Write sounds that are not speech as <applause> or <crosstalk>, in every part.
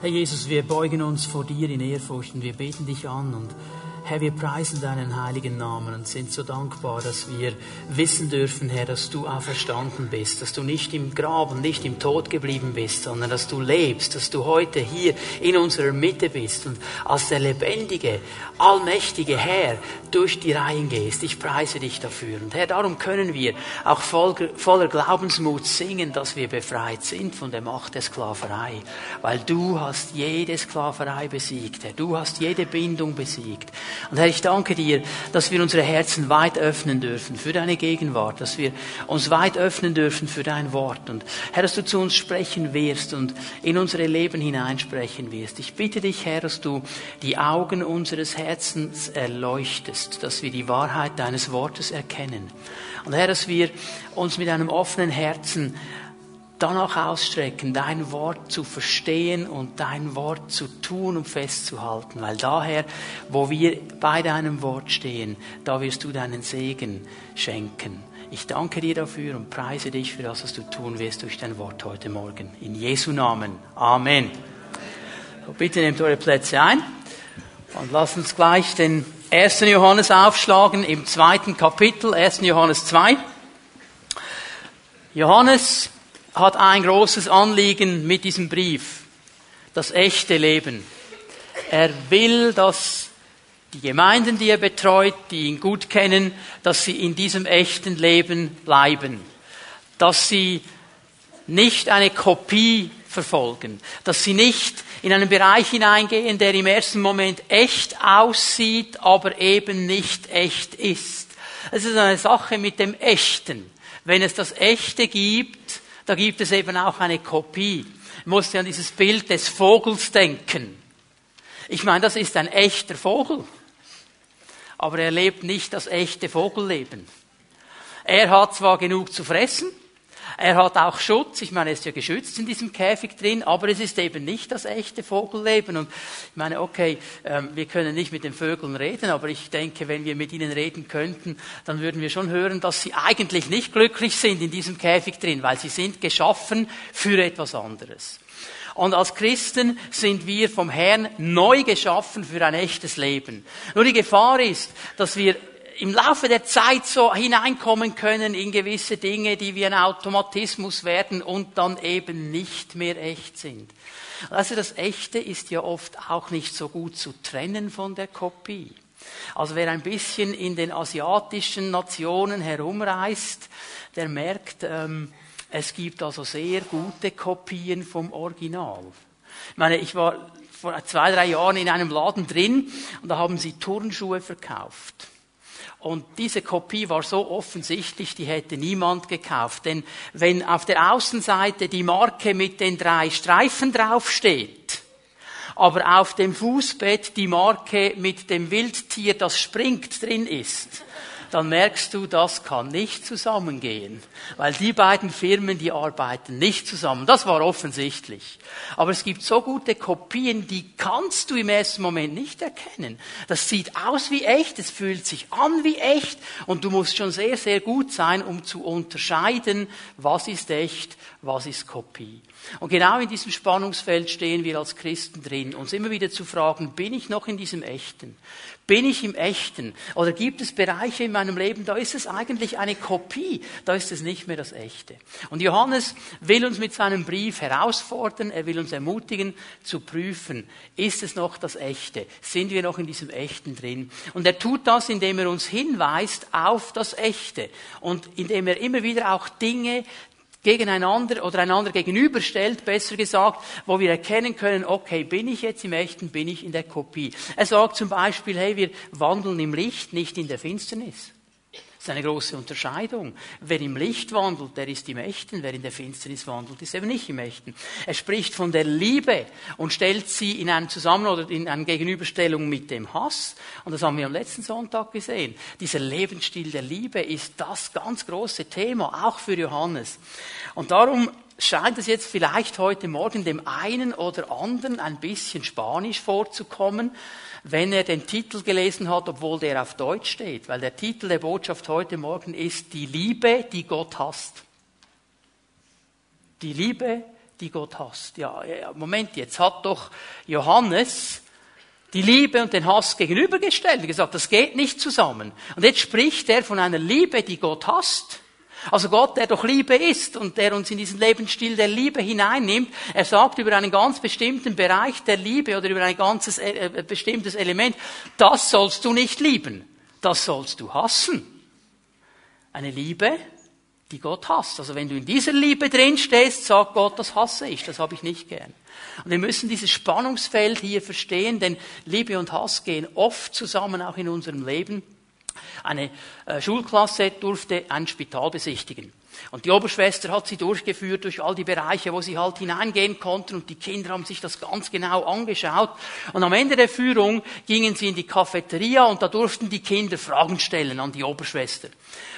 Herr Jesus, wir beugen uns vor dir in Ehrfurcht und wir beten dich an und Herr, wir preisen deinen heiligen Namen und sind so dankbar, dass wir wissen dürfen, Herr, dass du auferstanden bist, dass du nicht im Grab und nicht im Tod geblieben bist, sondern dass du lebst, dass du heute hier in unserer Mitte bist und als der lebendige, allmächtige Herr durch die Reihen gehst. Ich preise dich dafür. Und Herr, darum können wir auch voller Glaubensmut singen, dass wir befreit sind von der Macht der Sklaverei, weil du hast jede Sklaverei besiegt, Herr. Du hast jede Bindung besiegt. Und Herr, ich danke dir, dass wir unsere Herzen weit öffnen dürfen für deine Gegenwart, dass wir uns weit öffnen dürfen für dein Wort. Und Herr, dass du zu uns sprechen wirst und in unsere Leben hineinsprechen wirst. Ich bitte dich, Herr, dass du die Augen unseres Herzens erleuchtest, dass wir die Wahrheit deines Wortes erkennen. Und Herr, dass wir uns mit einem offenen Herzen danach ausstrecken, dein Wort zu verstehen und dein Wort zu tun und festzuhalten. Weil daher, wo wir bei deinem Wort stehen, da wirst du deinen Segen schenken. Ich danke dir dafür und preise dich für das, was du tun wirst durch dein Wort heute Morgen. In Jesu Namen. Amen. So, bitte nehmt eure Plätze ein und lasst uns gleich den 1. Johannes aufschlagen im zweiten Kapitel, 1. Johannes 2. Johannes hat ein großes Anliegen mit diesem Brief. Das echte Leben. Er will, dass die Gemeinden, die er betreut, die ihn gut kennen, dass sie in diesem echten Leben bleiben. Dass sie nicht eine Kopie verfolgen. Dass sie nicht in einen Bereich hineingehen, der im ersten Moment echt aussieht, aber eben nicht echt ist. Es ist eine Sache mit dem Echten. Wenn es das Echte gibt, da gibt es eben auch eine Kopie. Ich musste an dieses Bild des Vogels denken. Ich meine, das ist ein echter Vogel. Aber er lebt nicht das echte Vogelleben. Er hat zwar genug zu fressen, er hat auch Schutz. Ich meine, er ist ja geschützt in diesem Käfig drin, aber es ist eben nicht das echte Vogelleben. Und ich meine, okay, ähm, wir können nicht mit den Vögeln reden, aber ich denke, wenn wir mit ihnen reden könnten, dann würden wir schon hören, dass sie eigentlich nicht glücklich sind in diesem Käfig drin, weil sie sind geschaffen für etwas anderes. Und als Christen sind wir vom Herrn neu geschaffen für ein echtes Leben. Nur die Gefahr ist, dass wir im Laufe der Zeit so hineinkommen können in gewisse Dinge, die wie ein Automatismus werden und dann eben nicht mehr echt sind. Also das Echte ist ja oft auch nicht so gut zu trennen von der Kopie. Also wer ein bisschen in den asiatischen Nationen herumreist, der merkt, ähm, es gibt also sehr gute Kopien vom Original. Ich meine, ich war vor zwei, drei Jahren in einem Laden drin und da haben sie Turnschuhe verkauft. Und diese Kopie war so offensichtlich, die hätte niemand gekauft. Denn wenn auf der Außenseite die Marke mit den drei Streifen draufsteht, aber auf dem Fußbett die Marke mit dem Wildtier, das springt, drin ist, dann merkst du, das kann nicht zusammengehen. Weil die beiden Firmen, die arbeiten nicht zusammen. Das war offensichtlich. Aber es gibt so gute Kopien, die kannst du im ersten Moment nicht erkennen. Das sieht aus wie echt, es fühlt sich an wie echt und du musst schon sehr, sehr gut sein, um zu unterscheiden, was ist echt, was ist Kopie. Und genau in diesem Spannungsfeld stehen wir als Christen drin, uns immer wieder zu fragen, bin ich noch in diesem Echten? Bin ich im Echten? Oder gibt es Bereiche in meinem Leben, da ist es eigentlich eine Kopie, da ist es nicht mehr das Echte. Und Johannes will uns mit seinem Brief herausfordern, er will uns ermutigen zu prüfen, ist es noch das Echte? Sind wir noch in diesem Echten drin? Und er tut das, indem er uns hinweist auf das Echte und indem er immer wieder auch Dinge gegeneinander oder einander gegenüberstellt, besser gesagt, wo wir erkennen können, okay, bin ich jetzt im Echten, bin ich in der Kopie. Er sagt zum Beispiel, hey, wir wandeln im Licht, nicht in der Finsternis. Das ist eine große Unterscheidung. Wer im Licht wandelt, der ist im Echten. Wer in der Finsternis wandelt, ist eben nicht im Echten. Er spricht von der Liebe und stellt sie in einen Zusammen- oder in eine Gegenüberstellung mit dem Hass. Und das haben wir am letzten Sonntag gesehen. Dieser Lebensstil der Liebe ist das ganz große Thema, auch für Johannes. Und darum scheint es jetzt vielleicht heute Morgen dem einen oder anderen ein bisschen spanisch vorzukommen wenn er den Titel gelesen hat, obwohl der auf Deutsch steht. Weil der Titel der Botschaft heute Morgen ist Die Liebe, die Gott hasst. Die Liebe, die Gott hasst. Ja, Moment, jetzt hat doch Johannes die Liebe und den Hass gegenübergestellt. Er gesagt, das geht nicht zusammen. Und jetzt spricht er von einer Liebe, die Gott hasst. Also Gott, der doch Liebe ist und der uns in diesen Lebensstil der Liebe hineinnimmt, er sagt über einen ganz bestimmten Bereich der Liebe oder über ein ganzes äh, äh, bestimmtes Element, das sollst du nicht lieben, das sollst du hassen. Eine Liebe, die Gott hasst. Also wenn du in dieser Liebe drin stehst, sagt Gott, das hasse ich, das habe ich nicht gern. Und wir müssen dieses Spannungsfeld hier verstehen, denn Liebe und Hass gehen oft zusammen, auch in unserem Leben. Eine äh, Schulklasse durfte ein Spital besichtigen. Und die Oberschwester hat sie durchgeführt durch all die Bereiche, wo sie halt hineingehen konnten und die Kinder haben sich das ganz genau angeschaut. Und am Ende der Führung gingen sie in die Cafeteria und da durften die Kinder Fragen stellen an die Oberschwester.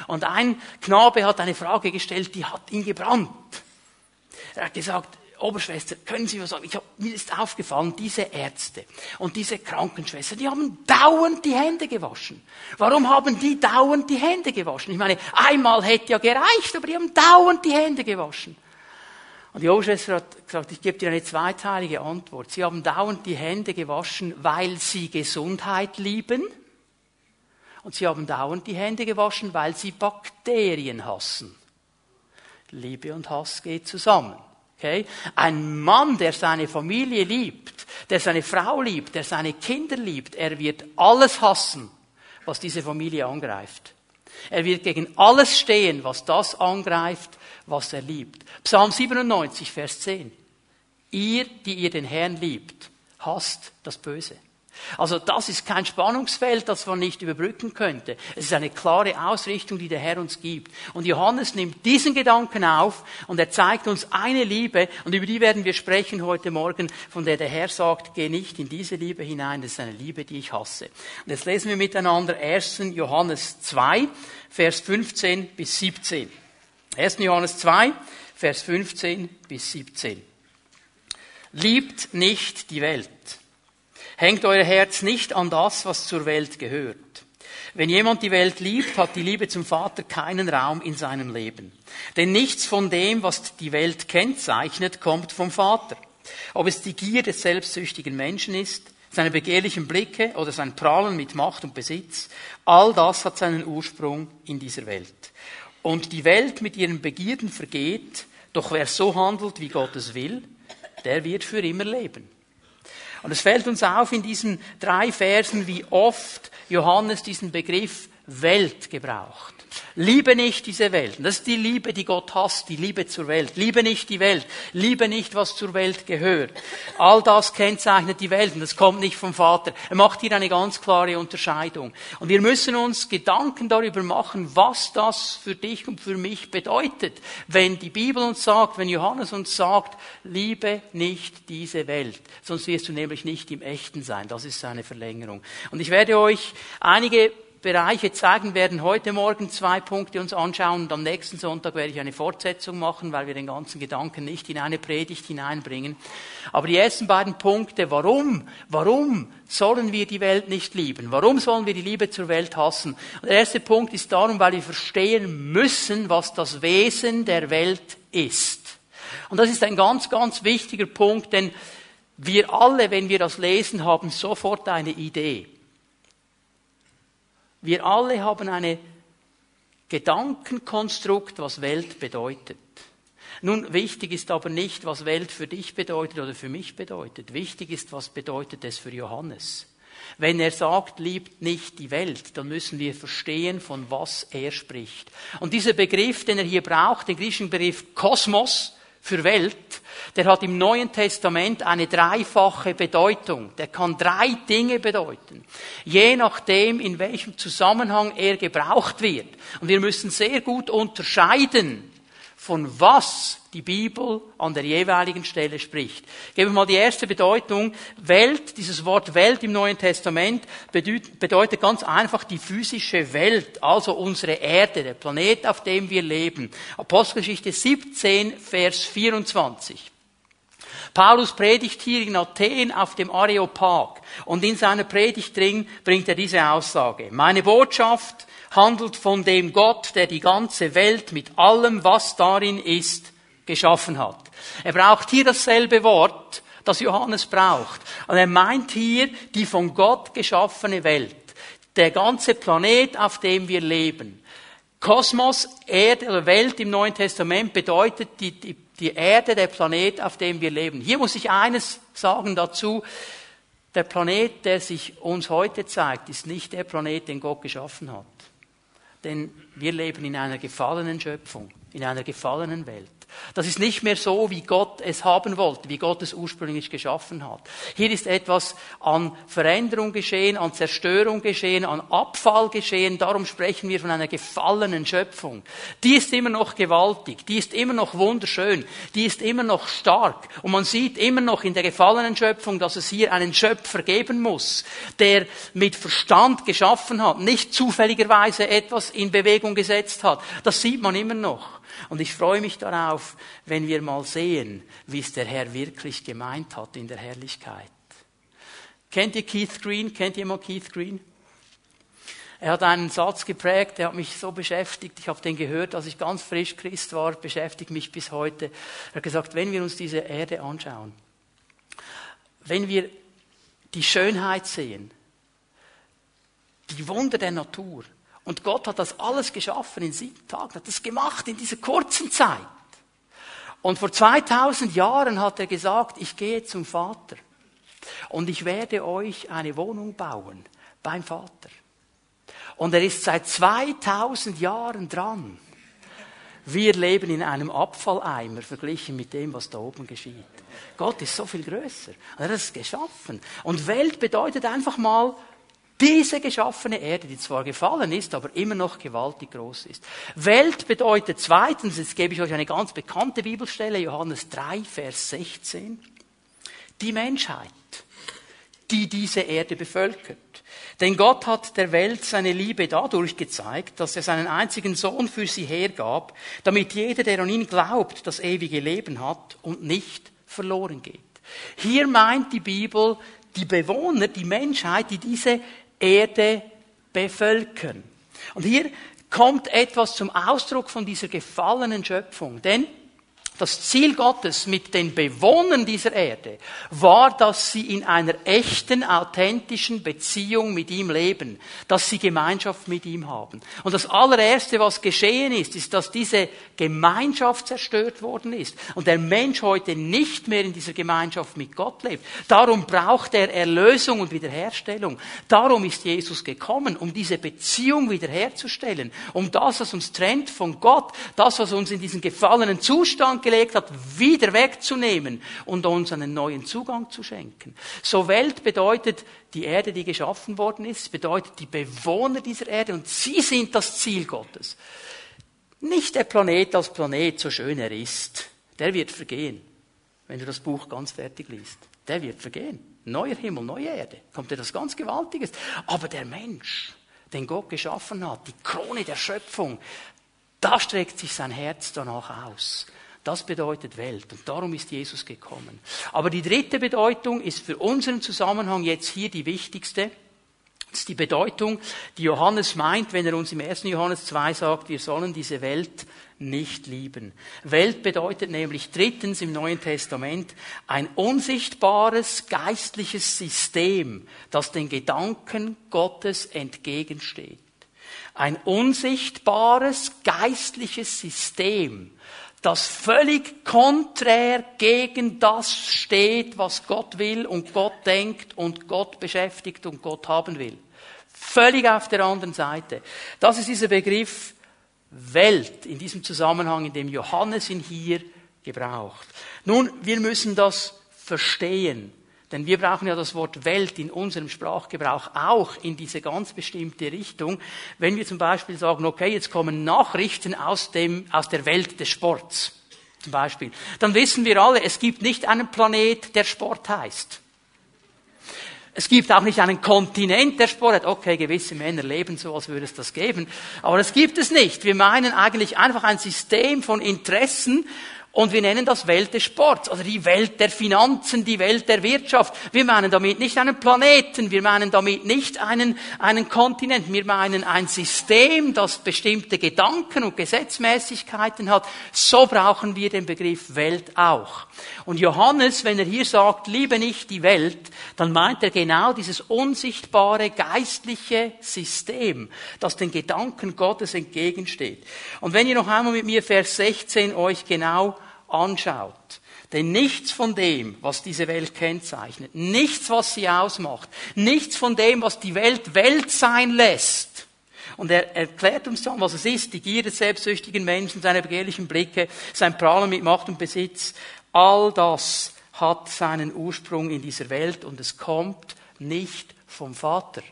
Und ein Knabe hat eine Frage gestellt, die hat ihn gebrannt. Er hat gesagt, Oberschwester, können Sie was sagen? Ich hab, mir ist aufgefallen, diese Ärzte und diese Krankenschwester, die haben dauernd die Hände gewaschen. Warum haben die dauernd die Hände gewaschen? Ich meine, einmal hätte ja gereicht, aber die haben dauernd die Hände gewaschen. Und die Oberschwester hat gesagt, ich gebe dir eine zweiteilige Antwort. Sie haben dauernd die Hände gewaschen, weil sie Gesundheit lieben. Und sie haben dauernd die Hände gewaschen, weil sie Bakterien hassen. Liebe und Hass geht zusammen. Okay? Ein Mann, der seine Familie liebt, der seine Frau liebt, der seine Kinder liebt, er wird alles hassen, was diese Familie angreift. Er wird gegen alles stehen, was das angreift, was er liebt. Psalm 97, Vers 10. Ihr, die ihr den Herrn liebt, hasst das Böse. Also das ist kein Spannungsfeld, das man nicht überbrücken könnte. Es ist eine klare Ausrichtung, die der Herr uns gibt. Und Johannes nimmt diesen Gedanken auf und er zeigt uns eine Liebe und über die werden wir sprechen heute Morgen, von der der Herr sagt, geh nicht in diese Liebe hinein, das ist eine Liebe, die ich hasse. Und jetzt lesen wir miteinander 1. Johannes 2, Vers 15 bis 17. 1. Johannes 2, Vers 15 bis 17. Liebt nicht die Welt Hängt euer Herz nicht an das, was zur Welt gehört. Wenn jemand die Welt liebt, hat die Liebe zum Vater keinen Raum in seinem Leben. Denn nichts von dem, was die Welt kennzeichnet, kommt vom Vater. Ob es die Gier des selbstsüchtigen Menschen ist, seine begehrlichen Blicke oder sein Prahlen mit Macht und Besitz, all das hat seinen Ursprung in dieser Welt. Und die Welt mit ihren Begierden vergeht, doch wer so handelt, wie Gott es will, der wird für immer leben. Und es fällt uns auf in diesen drei Versen, wie oft Johannes diesen Begriff Welt gebraucht. Liebe nicht diese Welt. Das ist die Liebe, die Gott hasst, die Liebe zur Welt. Liebe nicht die Welt. Liebe nicht, was zur Welt gehört. All das kennzeichnet die Welt und das kommt nicht vom Vater. Er macht hier eine ganz klare Unterscheidung. Und wir müssen uns Gedanken darüber machen, was das für dich und für mich bedeutet. Wenn die Bibel uns sagt, wenn Johannes uns sagt, liebe nicht diese Welt. Sonst wirst du nämlich nicht im Echten sein. Das ist seine Verlängerung. Und ich werde euch einige Bereiche zeigen werden heute Morgen zwei Punkte uns anschauen und am nächsten Sonntag werde ich eine Fortsetzung machen, weil wir den ganzen Gedanken nicht in eine Predigt hineinbringen. Aber die ersten beiden Punkte, warum, warum sollen wir die Welt nicht lieben? Warum sollen wir die Liebe zur Welt hassen? Der erste Punkt ist darum, weil wir verstehen müssen, was das Wesen der Welt ist. Und das ist ein ganz, ganz wichtiger Punkt, denn wir alle, wenn wir das lesen, haben sofort eine Idee. Wir alle haben eine Gedankenkonstrukt, was Welt bedeutet. Nun, wichtig ist aber nicht, was Welt für dich bedeutet oder für mich bedeutet. Wichtig ist, was bedeutet es für Johannes. Wenn er sagt, liebt nicht die Welt, dann müssen wir verstehen, von was er spricht. Und dieser Begriff, den er hier braucht, den griechischen Begriff Kosmos, für Welt, der hat im Neuen Testament eine dreifache Bedeutung. Der kann drei Dinge bedeuten, je nachdem, in welchem Zusammenhang er gebraucht wird. Und wir müssen sehr gut unterscheiden, von was die Bibel an der jeweiligen Stelle spricht. Ich gebe mal die erste Bedeutung. Welt, dieses Wort Welt im Neuen Testament bedeutet ganz einfach die physische Welt, also unsere Erde, der Planet, auf dem wir leben. Apostelgeschichte 17, Vers 24. Paulus predigt hier in Athen auf dem Areopag und in seiner Predigt drin bringt er diese Aussage. Meine Botschaft handelt von dem Gott, der die ganze Welt mit allem, was darin ist, geschaffen hat. Er braucht hier dasselbe Wort, das Johannes braucht. Und er meint hier die von Gott geschaffene Welt. Der ganze Planet, auf dem wir leben. Kosmos, Erde oder Welt im Neuen Testament bedeutet die, die, die Erde, der Planet, auf dem wir leben. Hier muss ich eines sagen dazu. Der Planet, der sich uns heute zeigt, ist nicht der Planet, den Gott geschaffen hat. Denn wir leben in einer gefallenen Schöpfung, in einer gefallenen Welt. Das ist nicht mehr so, wie Gott es haben wollte, wie Gott es ursprünglich geschaffen hat. Hier ist etwas an Veränderung geschehen, an Zerstörung geschehen, an Abfall geschehen. Darum sprechen wir von einer gefallenen Schöpfung. Die ist immer noch gewaltig, die ist immer noch wunderschön, die ist immer noch stark. Und man sieht immer noch in der gefallenen Schöpfung, dass es hier einen Schöpfer geben muss, der mit Verstand geschaffen hat, nicht zufälligerweise etwas in Bewegung gesetzt hat. Das sieht man immer noch. Und ich freue mich darauf, wenn wir mal sehen, wie es der Herr wirklich gemeint hat in der Herrlichkeit. Kennt ihr Keith Green? Kennt ihr mal Keith Green? Er hat einen Satz geprägt, der hat mich so beschäftigt. Ich habe den gehört, als ich ganz frisch Christ war, beschäftigt mich bis heute. Er hat gesagt, wenn wir uns diese Erde anschauen, wenn wir die Schönheit sehen, die Wunder der Natur, und Gott hat das alles geschaffen in sieben Tagen, hat das gemacht in dieser kurzen Zeit. Und vor 2000 Jahren hat er gesagt, ich gehe zum Vater und ich werde euch eine Wohnung bauen beim Vater. Und er ist seit 2000 Jahren dran. Wir leben in einem Abfalleimer verglichen mit dem, was da oben geschieht. Gott ist so viel größer. Er hat es geschaffen. Und Welt bedeutet einfach mal diese geschaffene Erde, die zwar gefallen ist, aber immer noch gewaltig groß ist. Welt bedeutet zweitens, jetzt gebe ich euch eine ganz bekannte Bibelstelle, Johannes 3, Vers 16, die Menschheit, die diese Erde bevölkert. Denn Gott hat der Welt seine Liebe dadurch gezeigt, dass er seinen einzigen Sohn für sie hergab, damit jeder, der an ihn glaubt, das ewige Leben hat und nicht verloren geht. Hier meint die Bibel die Bewohner, die Menschheit, die diese Erde bevölkern. Und hier kommt etwas zum Ausdruck von dieser gefallenen Schöpfung. Denn das Ziel Gottes mit den Bewohnern dieser Erde war, dass sie in einer echten, authentischen Beziehung mit ihm leben, dass sie Gemeinschaft mit ihm haben. Und das allererste, was geschehen ist, ist, dass diese Gemeinschaft zerstört worden ist und der Mensch heute nicht mehr in dieser Gemeinschaft mit Gott lebt. Darum braucht er Erlösung und Wiederherstellung. Darum ist Jesus gekommen, um diese Beziehung wiederherzustellen, um das, was uns trennt von Gott, das, was uns in diesen gefallenen Zustand gelegt hat, wieder wegzunehmen und uns einen neuen Zugang zu schenken. So Welt bedeutet die Erde, die geschaffen worden ist, bedeutet die Bewohner dieser Erde und sie sind das Ziel Gottes. Nicht der Planet als Planet, so schön er ist. Der wird vergehen, wenn du das Buch ganz fertig liest. Der wird vergehen. Neuer Himmel, neue Erde. Kommt etwas ganz Gewaltiges. Aber der Mensch, den Gott geschaffen hat, die Krone der Schöpfung, da streckt sich sein Herz danach aus. Das bedeutet Welt. Und darum ist Jesus gekommen. Aber die dritte Bedeutung ist für unseren Zusammenhang jetzt hier die wichtigste. Das ist die Bedeutung, die Johannes meint, wenn er uns im 1. Johannes 2 sagt, wir sollen diese Welt nicht lieben. Welt bedeutet nämlich drittens im Neuen Testament ein unsichtbares geistliches System, das den Gedanken Gottes entgegensteht. Ein unsichtbares geistliches System, das völlig konträr gegen das steht, was Gott will und Gott denkt und Gott beschäftigt und Gott haben will. Völlig auf der anderen Seite. Das ist dieser Begriff Welt in diesem Zusammenhang, in dem Johannes ihn hier gebraucht. Nun, wir müssen das verstehen. Denn wir brauchen ja das Wort Welt in unserem Sprachgebrauch auch in diese ganz bestimmte Richtung. Wenn wir zum Beispiel sagen, okay, jetzt kommen Nachrichten aus dem, aus der Welt des Sports, zum Beispiel, dann wissen wir alle, es gibt nicht einen Planet, der Sport heißt. Es gibt auch nicht einen Kontinent, der Sport hat. Okay, gewisse Männer leben so, als würde es das geben. Aber das gibt es nicht. Wir meinen eigentlich einfach ein System von Interessen Und wir nennen das Welt des Sports, also die Welt der Finanzen, die Welt der Wirtschaft. Wir meinen damit nicht einen Planeten, wir meinen damit nicht einen, einen Kontinent, wir meinen ein System, das bestimmte Gedanken und Gesetzmäßigkeiten hat. So brauchen wir den Begriff Welt auch. Und Johannes, wenn er hier sagt, liebe nicht die Welt, dann meint er genau dieses unsichtbare geistliche System, das den Gedanken Gottes entgegensteht. Und wenn ihr noch einmal mit mir Vers 16 euch genau anschaut. Denn nichts von dem, was diese Welt kennzeichnet, nichts, was sie ausmacht, nichts von dem, was die Welt Welt sein lässt, und er erklärt uns dann, was es ist, die Gier des selbstsüchtigen Menschen, seine begehrlichen Blicke, sein Prahlen mit Macht und Besitz, all das hat seinen Ursprung in dieser Welt und es kommt nicht vom Vater.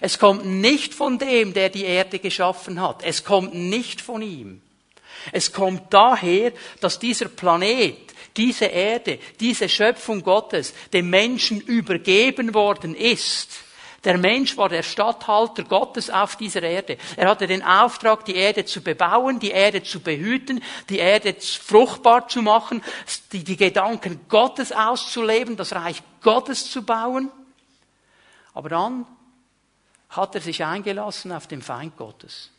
Es kommt nicht von dem, der die Erde geschaffen hat. Es kommt nicht von ihm. Es kommt daher, dass dieser Planet, diese Erde, diese Schöpfung Gottes dem Menschen übergeben worden ist. Der Mensch war der Statthalter Gottes auf dieser Erde. Er hatte den Auftrag, die Erde zu bebauen, die Erde zu behüten, die Erde fruchtbar zu machen, die, die Gedanken Gottes auszuleben, das Reich Gottes zu bauen. Aber dann hat er sich eingelassen auf den Feind Gottes.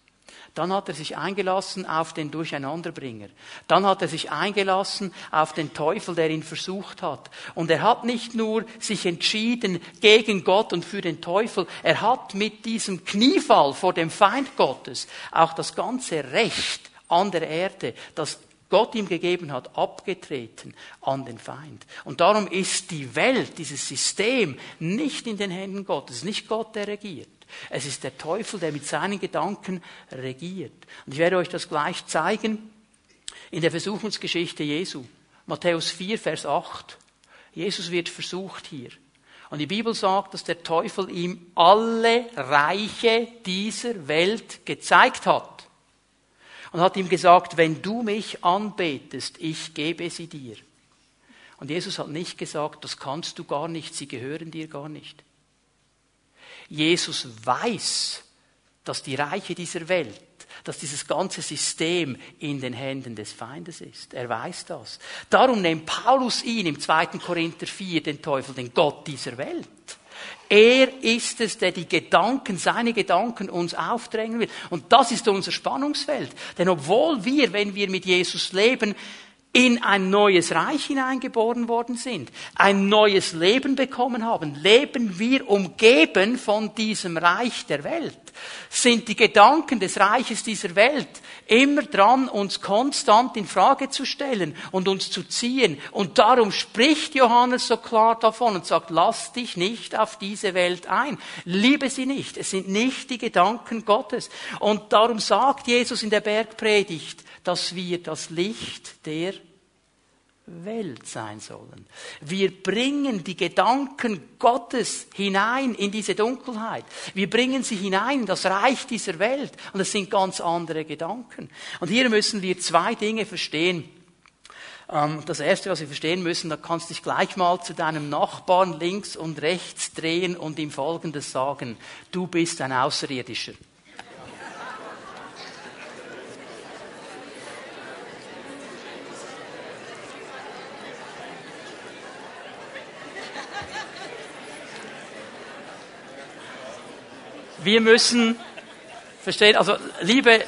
Dann hat er sich eingelassen auf den Durcheinanderbringer. Dann hat er sich eingelassen auf den Teufel, der ihn versucht hat. Und er hat nicht nur sich entschieden gegen Gott und für den Teufel, er hat mit diesem Kniefall vor dem Feind Gottes auch das ganze Recht an der Erde, das Gott ihm gegeben hat, abgetreten an den Feind. Und darum ist die Welt, dieses System, nicht in den Händen Gottes, nicht Gott, der regiert. Es ist der Teufel, der mit seinen Gedanken regiert. Und ich werde euch das gleich zeigen in der Versuchungsgeschichte Jesu. Matthäus 4, Vers 8. Jesus wird versucht hier. Und die Bibel sagt, dass der Teufel ihm alle Reiche dieser Welt gezeigt hat. Und hat ihm gesagt, wenn du mich anbetest, ich gebe sie dir. Und Jesus hat nicht gesagt, das kannst du gar nicht, sie gehören dir gar nicht. Jesus weiß, dass die Reiche dieser Welt, dass dieses ganze System in den Händen des Feindes ist. Er weiß das. Darum nennt Paulus ihn im 2. Korinther 4 den Teufel, den Gott dieser Welt. Er ist es, der die Gedanken, seine Gedanken uns aufdrängen will. Und das ist unser Spannungsfeld. Denn obwohl wir, wenn wir mit Jesus leben, in ein neues Reich hineingeboren worden sind, ein neues Leben bekommen haben, leben wir umgeben von diesem Reich der Welt. Sind die Gedanken des Reiches dieser Welt immer dran, uns konstant in Frage zu stellen und uns zu ziehen. Und darum spricht Johannes so klar davon und sagt, lass dich nicht auf diese Welt ein. Liebe sie nicht. Es sind nicht die Gedanken Gottes. Und darum sagt Jesus in der Bergpredigt, dass wir das Licht der Welt sein sollen. Wir bringen die Gedanken Gottes hinein in diese Dunkelheit. Wir bringen sie hinein in das Reich dieser Welt. Und es sind ganz andere Gedanken. Und hier müssen wir zwei Dinge verstehen. Ähm, das erste, was wir verstehen müssen, da kannst du dich gleich mal zu deinem Nachbarn links und rechts drehen und ihm Folgendes sagen. Du bist ein Außerirdischer. Wir müssen verstehen, also liebe,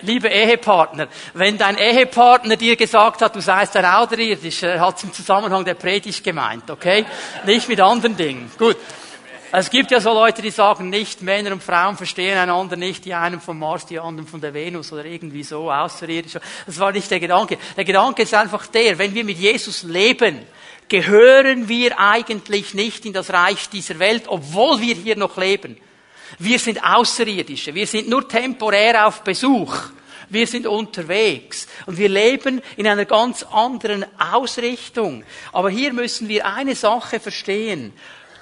liebe Ehepartner, wenn dein Ehepartner dir gesagt hat, du seist ein Außerirdisch, er hat es im Zusammenhang der Predigt gemeint, okay? Nicht mit anderen Dingen. Gut. Es gibt ja so Leute, die sagen nicht, Männer und Frauen verstehen einander nicht, die einen vom Mars, die anderen von der Venus oder irgendwie so, außerirdisch. Das war nicht der Gedanke. Der Gedanke ist einfach der, wenn wir mit Jesus leben, gehören wir eigentlich nicht in das Reich dieser Welt, obwohl wir hier noch leben. Wir sind Außerirdische. Wir sind nur temporär auf Besuch. Wir sind unterwegs und wir leben in einer ganz anderen Ausrichtung. Aber hier müssen wir eine Sache verstehen.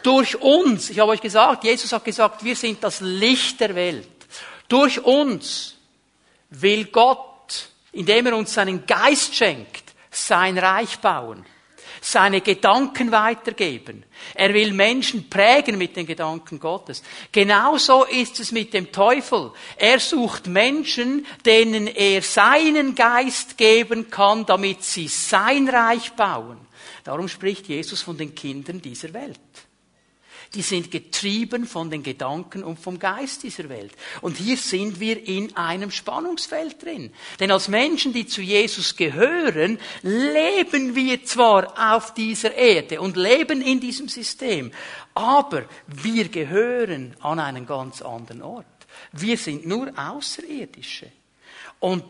Durch uns, ich habe euch gesagt, Jesus hat gesagt, wir sind das Licht der Welt. Durch uns will Gott, indem er uns seinen Geist schenkt, sein Reich bauen. Seine Gedanken weitergeben. Er will Menschen prägen mit den Gedanken Gottes. Genauso ist es mit dem Teufel. Er sucht Menschen, denen er seinen Geist geben kann, damit sie sein Reich bauen. Darum spricht Jesus von den Kindern dieser Welt die sind getrieben von den Gedanken und vom Geist dieser Welt. Und hier sind wir in einem Spannungsfeld drin. Denn als Menschen, die zu Jesus gehören, leben wir zwar auf dieser Erde und leben in diesem System, aber wir gehören an einen ganz anderen Ort. Wir sind nur Außerirdische. Und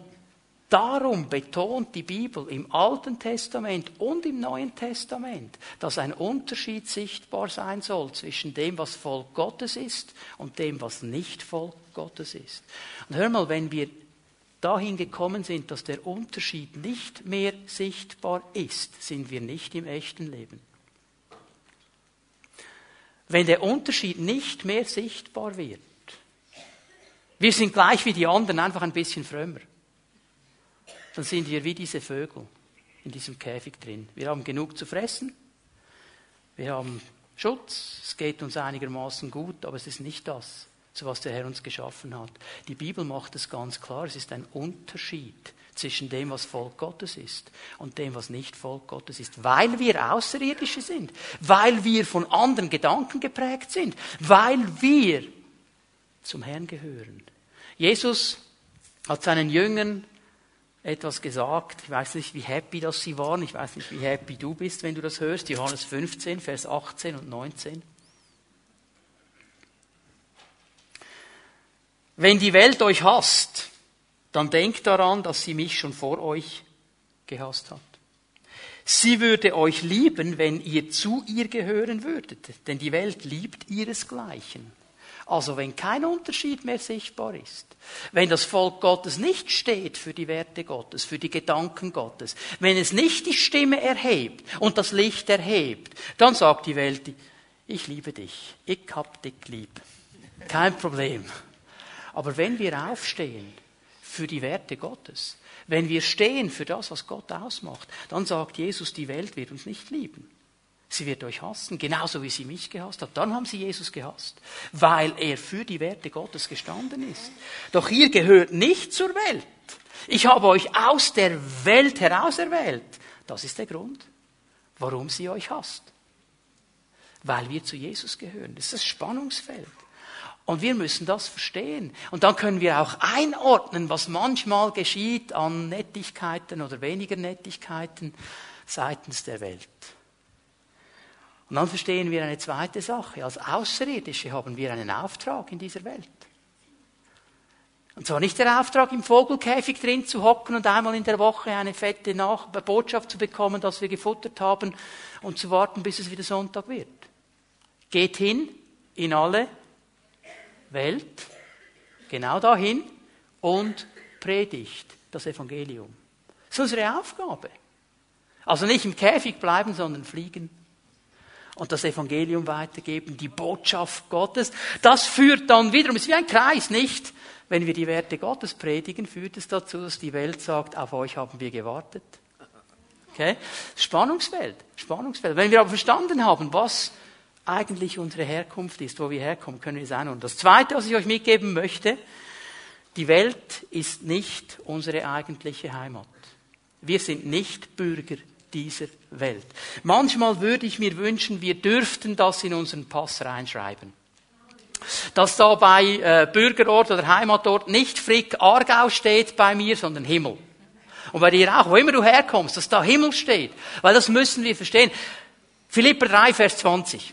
Darum betont die Bibel im Alten Testament und im Neuen Testament, dass ein Unterschied sichtbar sein soll zwischen dem, was Volk Gottes ist und dem, was nicht Volk Gottes ist. Und hör mal, wenn wir dahin gekommen sind, dass der Unterschied nicht mehr sichtbar ist, sind wir nicht im echten Leben. Wenn der Unterschied nicht mehr sichtbar wird, wir sind gleich wie die anderen, einfach ein bisschen frömmer dann sind wir wie diese Vögel in diesem Käfig drin. Wir haben genug zu fressen, wir haben Schutz, es geht uns einigermaßen gut, aber es ist nicht das, zu was der Herr uns geschaffen hat. Die Bibel macht es ganz klar, es ist ein Unterschied zwischen dem, was Volk Gottes ist und dem, was nicht Volk Gottes ist, weil wir Außerirdische sind, weil wir von anderen Gedanken geprägt sind, weil wir zum Herrn gehören. Jesus hat seinen Jüngern etwas gesagt. Ich weiß nicht, wie happy das sie waren. Ich weiß nicht, wie happy du bist, wenn du das hörst. Johannes 15, Vers 18 und 19. Wenn die Welt euch hasst, dann denkt daran, dass sie mich schon vor euch gehasst hat. Sie würde euch lieben, wenn ihr zu ihr gehören würdet, denn die Welt liebt ihresgleichen. Also wenn kein Unterschied mehr sichtbar ist, wenn das Volk Gottes nicht steht für die Werte Gottes, für die Gedanken Gottes, wenn es nicht die Stimme erhebt und das Licht erhebt, dann sagt die Welt, ich liebe dich, ich hab dich lieb. Kein Problem. Aber wenn wir aufstehen für die Werte Gottes, wenn wir stehen für das, was Gott ausmacht, dann sagt Jesus, die Welt wird uns nicht lieben. Sie wird euch hassen, genauso wie sie mich gehasst hat. Dann haben sie Jesus gehasst, weil er für die Werte Gottes gestanden ist. Doch ihr gehört nicht zur Welt. Ich habe euch aus der Welt heraus erwählt. Das ist der Grund, warum sie euch hasst. Weil wir zu Jesus gehören. Das ist das Spannungsfeld. Und wir müssen das verstehen. Und dann können wir auch einordnen, was manchmal geschieht an Nettigkeiten oder weniger Nettigkeiten seitens der Welt. Und dann verstehen wir eine zweite Sache. Als Außerirdische haben wir einen Auftrag in dieser Welt. Und zwar nicht der Auftrag, im Vogelkäfig drin zu hocken und einmal in der Woche eine fette Nach Botschaft zu bekommen, dass wir gefuttert haben und zu warten, bis es wieder Sonntag wird. Geht hin in alle Welt, genau dahin und predigt das Evangelium. Das ist unsere Aufgabe. Also nicht im Käfig bleiben, sondern fliegen und das Evangelium weitergeben, die Botschaft Gottes. Das führt dann wiederum, es ist wie ein Kreis, nicht? Wenn wir die Werte Gottes predigen, führt es dazu, dass die Welt sagt, auf euch haben wir gewartet. Okay? Spannungsfeld, Spannungsfeld. Wenn wir aber verstanden haben, was eigentlich unsere Herkunft ist, wo wir herkommen, können wir es. Und das Zweite, was ich euch mitgeben möchte, die Welt ist nicht unsere eigentliche Heimat. Wir sind nicht Bürger dieser Welt. Manchmal würde ich mir wünschen, wir dürften das in unseren Pass reinschreiben. Dass da bei äh, Bürgerort oder Heimatort nicht Frick Aargau steht bei mir, sondern Himmel. Und bei dir auch, wo immer du herkommst, dass da Himmel steht. Weil das müssen wir verstehen. Philipper 3, Vers 20.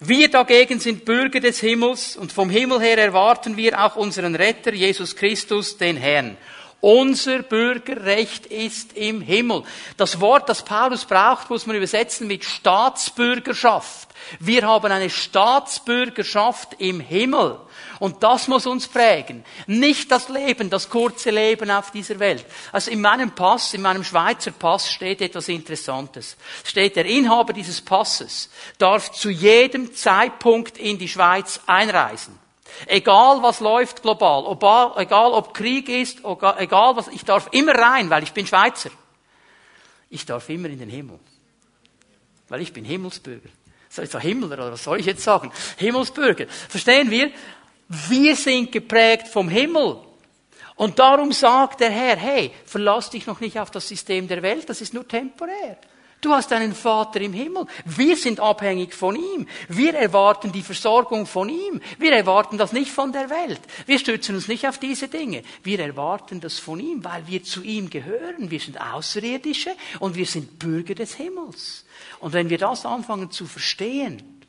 Wir dagegen sind Bürger des Himmels und vom Himmel her erwarten wir auch unseren Retter, Jesus Christus, den Herrn. Unser Bürgerrecht ist im Himmel. Das Wort, das Paulus braucht, muss man übersetzen mit Staatsbürgerschaft. Wir haben eine Staatsbürgerschaft im Himmel. Und das muss uns prägen. Nicht das Leben, das kurze Leben auf dieser Welt. Also in meinem Pass, in meinem Schweizer Pass steht etwas Interessantes. Steht, der Inhaber dieses Passes darf zu jedem Zeitpunkt in die Schweiz einreisen. Egal was läuft global, egal ob Krieg ist, egal was, ich darf immer rein, weil ich bin Schweizer. Ich darf immer in den Himmel. weil ich bin Himmelsbürger. Soll ich sagen Himmler oder was soll ich jetzt sagen? Himmelsbürger. Verstehen wir? Wir sind geprägt vom Himmel. Und darum sagt der Herr, hey, verlass dich noch nicht auf das System der Welt, das ist nur temporär. Du hast einen Vater im Himmel. Wir sind abhängig von ihm. Wir erwarten die Versorgung von ihm. Wir erwarten das nicht von der Welt. Wir stützen uns nicht auf diese Dinge. Wir erwarten das von ihm, weil wir zu ihm gehören. Wir sind Außerirdische und wir sind Bürger des Himmels. Und wenn wir das anfangen zu verstehen,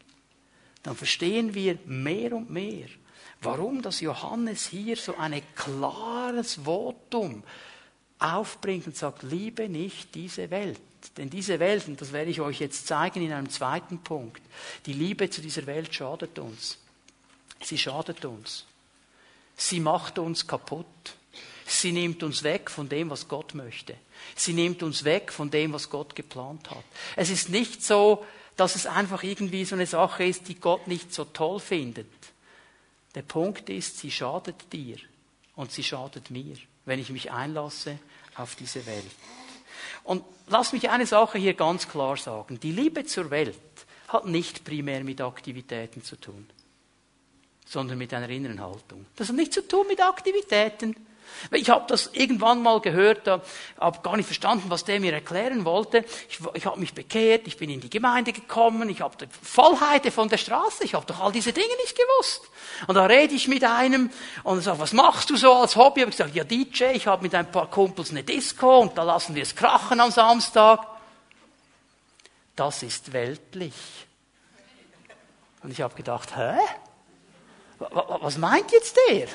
dann verstehen wir mehr und mehr, warum das Johannes hier so ein klares Votum aufbringt und sagt, liebe nicht diese Welt. Denn diese Welt, und das werde ich euch jetzt zeigen in einem zweiten Punkt, die Liebe zu dieser Welt schadet uns. Sie schadet uns. Sie macht uns kaputt. Sie nimmt uns weg von dem, was Gott möchte. Sie nimmt uns weg von dem, was Gott geplant hat. Es ist nicht so, dass es einfach irgendwie so eine Sache ist, die Gott nicht so toll findet. Der Punkt ist, sie schadet dir und sie schadet mir, wenn ich mich einlasse auf diese Welt. Und lass mich eine Sache hier ganz klar sagen. Die Liebe zur Welt hat nicht primär mit Aktivitäten zu tun, sondern mit einer inneren Haltung. Das hat nichts zu tun mit Aktivitäten. Ich habe das irgendwann mal gehört, habe gar nicht verstanden, was der mir erklären wollte. Ich, ich habe mich bekehrt, ich bin in die Gemeinde gekommen, ich habe die Vollheite von der Straße, ich habe doch all diese Dinge nicht gewusst. Und da rede ich mit einem und sage, was machst du so als Hobby? Habe ich gesagt, ja DJ, ich habe mit ein paar Kumpels eine Disco und da lassen wir es krachen am Samstag. Das ist weltlich. Und ich habe gedacht, hä? Was meint jetzt der?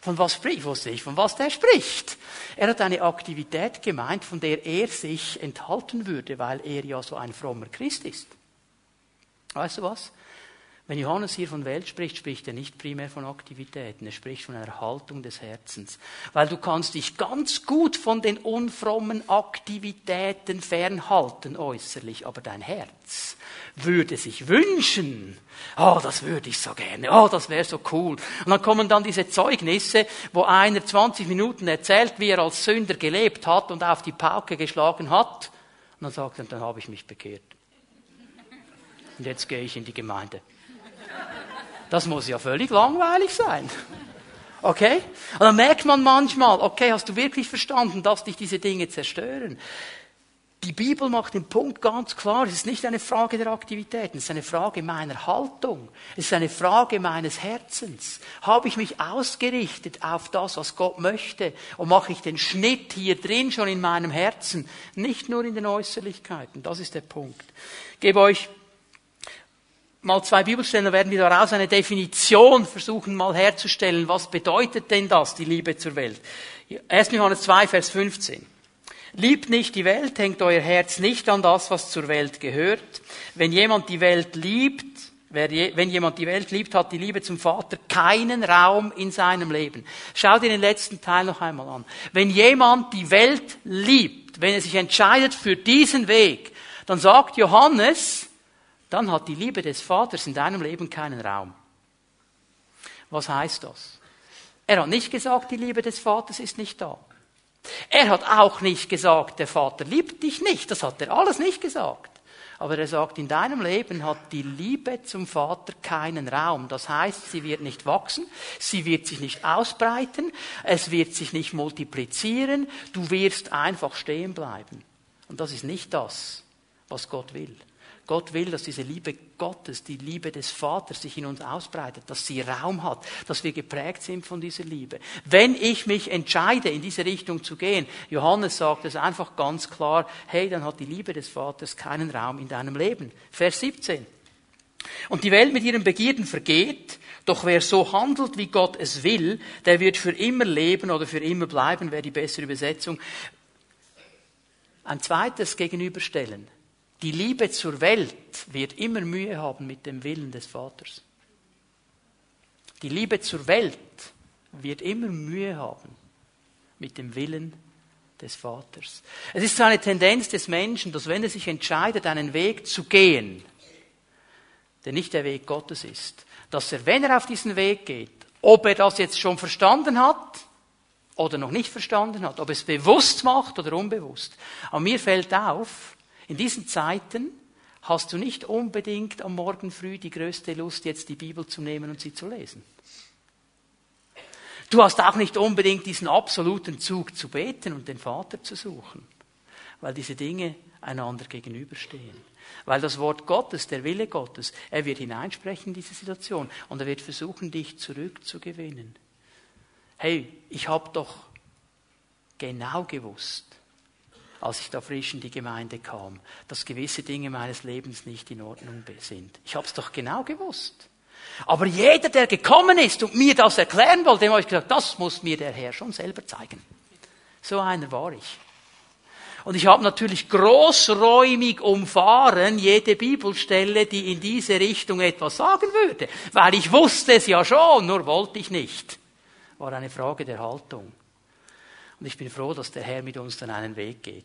Von was spricht? Wusste ich, von was der spricht. Er hat eine Aktivität gemeint, von der er sich enthalten würde, weil er ja so ein frommer Christ ist. Weißt du was? Wenn Johannes hier von Welt spricht, spricht er nicht primär von Aktivitäten, er spricht von einer Haltung des Herzens. Weil du kannst dich ganz gut von den unfrommen Aktivitäten fernhalten äußerlich, aber dein Herz würde sich wünschen, oh, das würde ich so gerne, oh, das wäre so cool. Und dann kommen dann diese Zeugnisse, wo einer 20 Minuten erzählt, wie er als Sünder gelebt hat und auf die Pauke geschlagen hat. Und dann sagt er, dann habe ich mich bekehrt. Und jetzt gehe ich in die Gemeinde. Das muss ja völlig langweilig sein. Okay? Und dann merkt man manchmal, okay, hast du wirklich verstanden, dass dich diese Dinge zerstören? Die Bibel macht den Punkt ganz klar, es ist nicht eine Frage der Aktivitäten, es ist eine Frage meiner Haltung, es ist eine Frage meines Herzens. Habe ich mich ausgerichtet auf das, was Gott möchte und mache ich den Schnitt hier drin schon in meinem Herzen, nicht nur in den Äußerlichkeiten, das ist der Punkt. Ich gebe euch mal zwei Bibelstellen, werden wir daraus eine Definition versuchen mal herzustellen. Was bedeutet denn das, die Liebe zur Welt? 1. Johannes 2, Vers 15. Liebt nicht die Welt, hängt euer Herz nicht an das, was zur Welt gehört. Wenn jemand die Welt liebt, wenn jemand die Welt liebt, hat die Liebe zum Vater keinen Raum in seinem Leben. Schau dir den letzten Teil noch einmal an. Wenn jemand die Welt liebt, wenn er sich entscheidet für diesen Weg, dann sagt Johannes, dann hat die Liebe des Vaters in deinem Leben keinen Raum. Was heißt das? Er hat nicht gesagt, die Liebe des Vaters ist nicht da. Er hat auch nicht gesagt, der Vater liebt dich nicht. Das hat er alles nicht gesagt. Aber er sagt, in deinem Leben hat die Liebe zum Vater keinen Raum. Das heißt, sie wird nicht wachsen, sie wird sich nicht ausbreiten, es wird sich nicht multiplizieren, du wirst einfach stehen bleiben. Und das ist nicht das, was Gott will. Gott will, dass diese Liebe Gottes, die Liebe des Vaters sich in uns ausbreitet, dass sie Raum hat, dass wir geprägt sind von dieser Liebe. Wenn ich mich entscheide, in diese Richtung zu gehen, Johannes sagt es einfach ganz klar, hey, dann hat die Liebe des Vaters keinen Raum in deinem Leben. Vers 17. Und die Welt mit ihren Begierden vergeht, doch wer so handelt, wie Gott es will, der wird für immer leben oder für immer bleiben, wäre die bessere Übersetzung. Ein zweites Gegenüberstellen. Die Liebe zur Welt wird immer Mühe haben mit dem Willen des Vaters. Die Liebe zur Welt wird immer Mühe haben mit dem Willen des Vaters. Es ist so eine Tendenz des Menschen, dass wenn er sich entscheidet, einen Weg zu gehen, der nicht der Weg Gottes ist, dass er, wenn er auf diesen Weg geht, ob er das jetzt schon verstanden hat oder noch nicht verstanden hat, ob es bewusst macht oder unbewusst. Aber mir fällt auf, in diesen Zeiten hast du nicht unbedingt am Morgen früh die größte Lust, jetzt die Bibel zu nehmen und sie zu lesen. Du hast auch nicht unbedingt diesen absoluten Zug zu beten und den Vater zu suchen, weil diese Dinge einander gegenüberstehen. Weil das Wort Gottes, der Wille Gottes, er wird hineinsprechen in diese Situation und er wird versuchen, dich zurückzugewinnen. Hey, ich habe doch genau gewusst, als ich da frisch in die Gemeinde kam, dass gewisse Dinge meines Lebens nicht in Ordnung sind. Ich habe es doch genau gewusst. Aber jeder, der gekommen ist und mir das erklären wollte, dem habe ich gesagt, das muss mir der Herr schon selber zeigen. So einer war ich. Und ich habe natürlich großräumig umfahren jede Bibelstelle, die in diese Richtung etwas sagen würde, weil ich wusste es ja schon, nur wollte ich nicht. War eine Frage der Haltung. Und ich bin froh, dass der Herr mit uns dann einen Weg geht.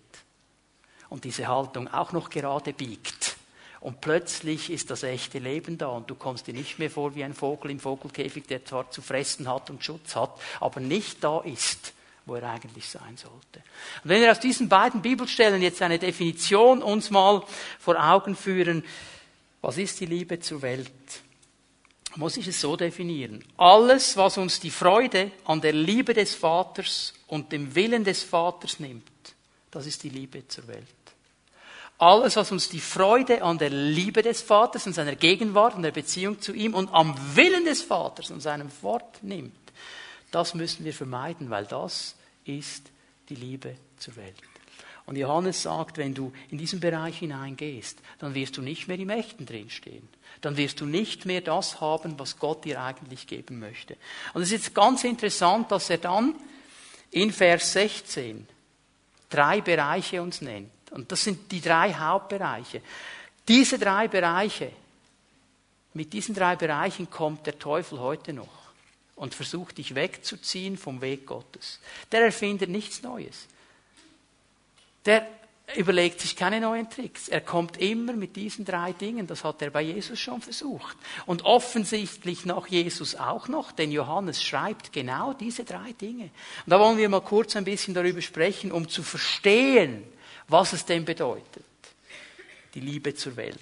Und diese Haltung auch noch gerade biegt. Und plötzlich ist das echte Leben da und du kommst dir nicht mehr vor wie ein Vogel im Vogelkäfig, der zwar zu fressen hat und Schutz hat, aber nicht da ist, wo er eigentlich sein sollte. Und wenn wir aus diesen beiden Bibelstellen jetzt eine Definition uns mal vor Augen führen, was ist die Liebe zur Welt? Muss ich es so definieren. Alles, was uns die Freude an der Liebe des Vaters und dem Willen des Vaters nimmt, das ist die Liebe zur Welt. Alles, was uns die Freude an der Liebe des Vaters, an seiner Gegenwart, an der Beziehung zu ihm und am Willen des Vaters, an seinem Wort nimmt, das müssen wir vermeiden, weil das ist die Liebe zur Welt. Und Johannes sagt, wenn du in diesen Bereich hineingehst, dann wirst du nicht mehr im Echten drinstehen. Dann wirst du nicht mehr das haben, was Gott dir eigentlich geben möchte. Und es ist ganz interessant, dass er dann in Vers 16 drei Bereiche uns nennt. Und das sind die drei Hauptbereiche. Diese drei Bereiche, mit diesen drei Bereichen kommt der Teufel heute noch und versucht dich wegzuziehen vom Weg Gottes. Der erfindet nichts Neues. Der überlegt sich keine neuen Tricks. Er kommt immer mit diesen drei Dingen. Das hat er bei Jesus schon versucht. Und offensichtlich nach Jesus auch noch, denn Johannes schreibt genau diese drei Dinge. Und da wollen wir mal kurz ein bisschen darüber sprechen, um zu verstehen, was es denn bedeutet. Die Liebe zur Welt.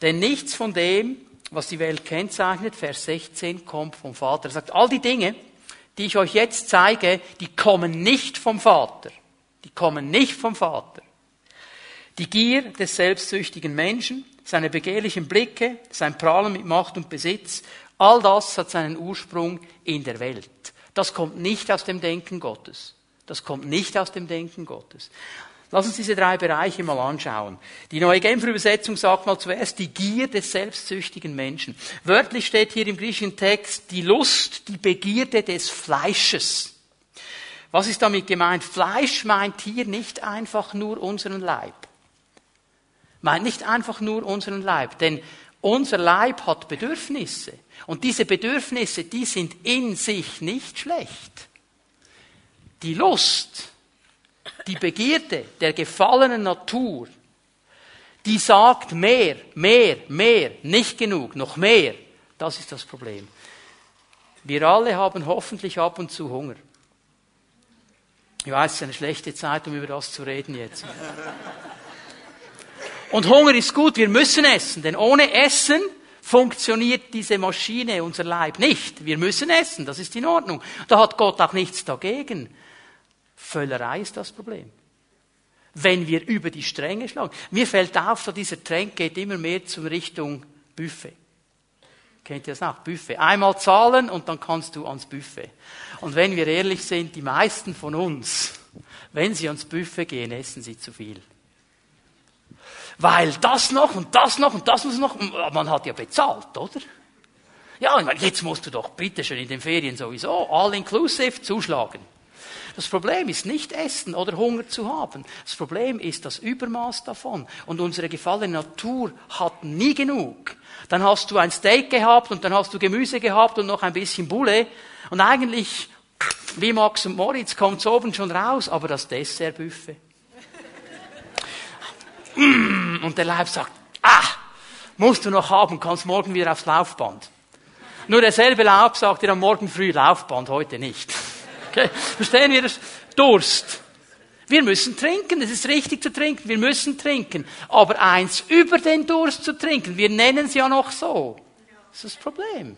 Denn nichts von dem, was die Welt kennzeichnet, Vers 16, kommt vom Vater. Er sagt, all die Dinge, die ich euch jetzt zeige, die kommen nicht vom Vater. Die kommen nicht vom Vater. Die Gier des selbstsüchtigen Menschen, seine begehrlichen Blicke, sein Prahlen mit Macht und Besitz, all das hat seinen Ursprung in der Welt. Das kommt nicht aus dem Denken Gottes. Das kommt nicht aus dem Denken Gottes. Lass uns diese drei Bereiche mal anschauen. Die neue Genfer Übersetzung sagt mal zuerst die Gier des selbstsüchtigen Menschen. Wörtlich steht hier im griechischen Text die Lust, die Begierde des Fleisches. Was ist damit gemeint? Fleisch meint hier nicht einfach nur unseren Leib. Meint nicht einfach nur unseren Leib, denn unser Leib hat Bedürfnisse. Und diese Bedürfnisse, die sind in sich nicht schlecht. Die Lust, die Begierde der gefallenen Natur, die sagt mehr, mehr, mehr, nicht genug, noch mehr. Das ist das Problem. Wir alle haben hoffentlich ab und zu Hunger. Ich weiß, es ist eine schlechte Zeit, um über das zu reden jetzt. Und Hunger ist gut, wir müssen essen, denn ohne Essen funktioniert diese Maschine, unser Leib nicht. Wir müssen essen, das ist in Ordnung. Da hat Gott auch nichts dagegen. Völlerei ist das Problem. Wenn wir über die Stränge schlagen. Mir fällt auf, so dieser Trend geht immer mehr zur Richtung Buffet. Kennt ihr das auch? Buffet. Einmal zahlen und dann kannst du ans Buffet. Und wenn wir ehrlich sind, die meisten von uns, wenn sie ans Buffet gehen, essen sie zu viel. Weil das noch und das noch und das muss noch, man hat ja bezahlt, oder? Ja, jetzt musst du doch bitte schon in den Ferien sowieso all inclusive zuschlagen. Das Problem ist nicht Essen oder Hunger zu haben. Das Problem ist das Übermaß davon. Und unsere gefallene Natur hat nie genug. Dann hast du ein Steak gehabt und dann hast du Gemüse gehabt und noch ein bisschen Bulle. Und eigentlich, wie Max und Moritz, kommt es oben schon raus, aber das Dessertbuffet. Mm, und der Leib sagt, ah, musst du noch haben, kannst morgen wieder aufs Laufband. Nur derselbe Laub sagt dir am Morgen früh Laufband, heute nicht. Okay? Verstehen wir das? Durst. Wir müssen trinken, es ist richtig zu trinken, wir müssen trinken. Aber eins über den Durst zu trinken, wir nennen es ja noch so. Das ist das Problem.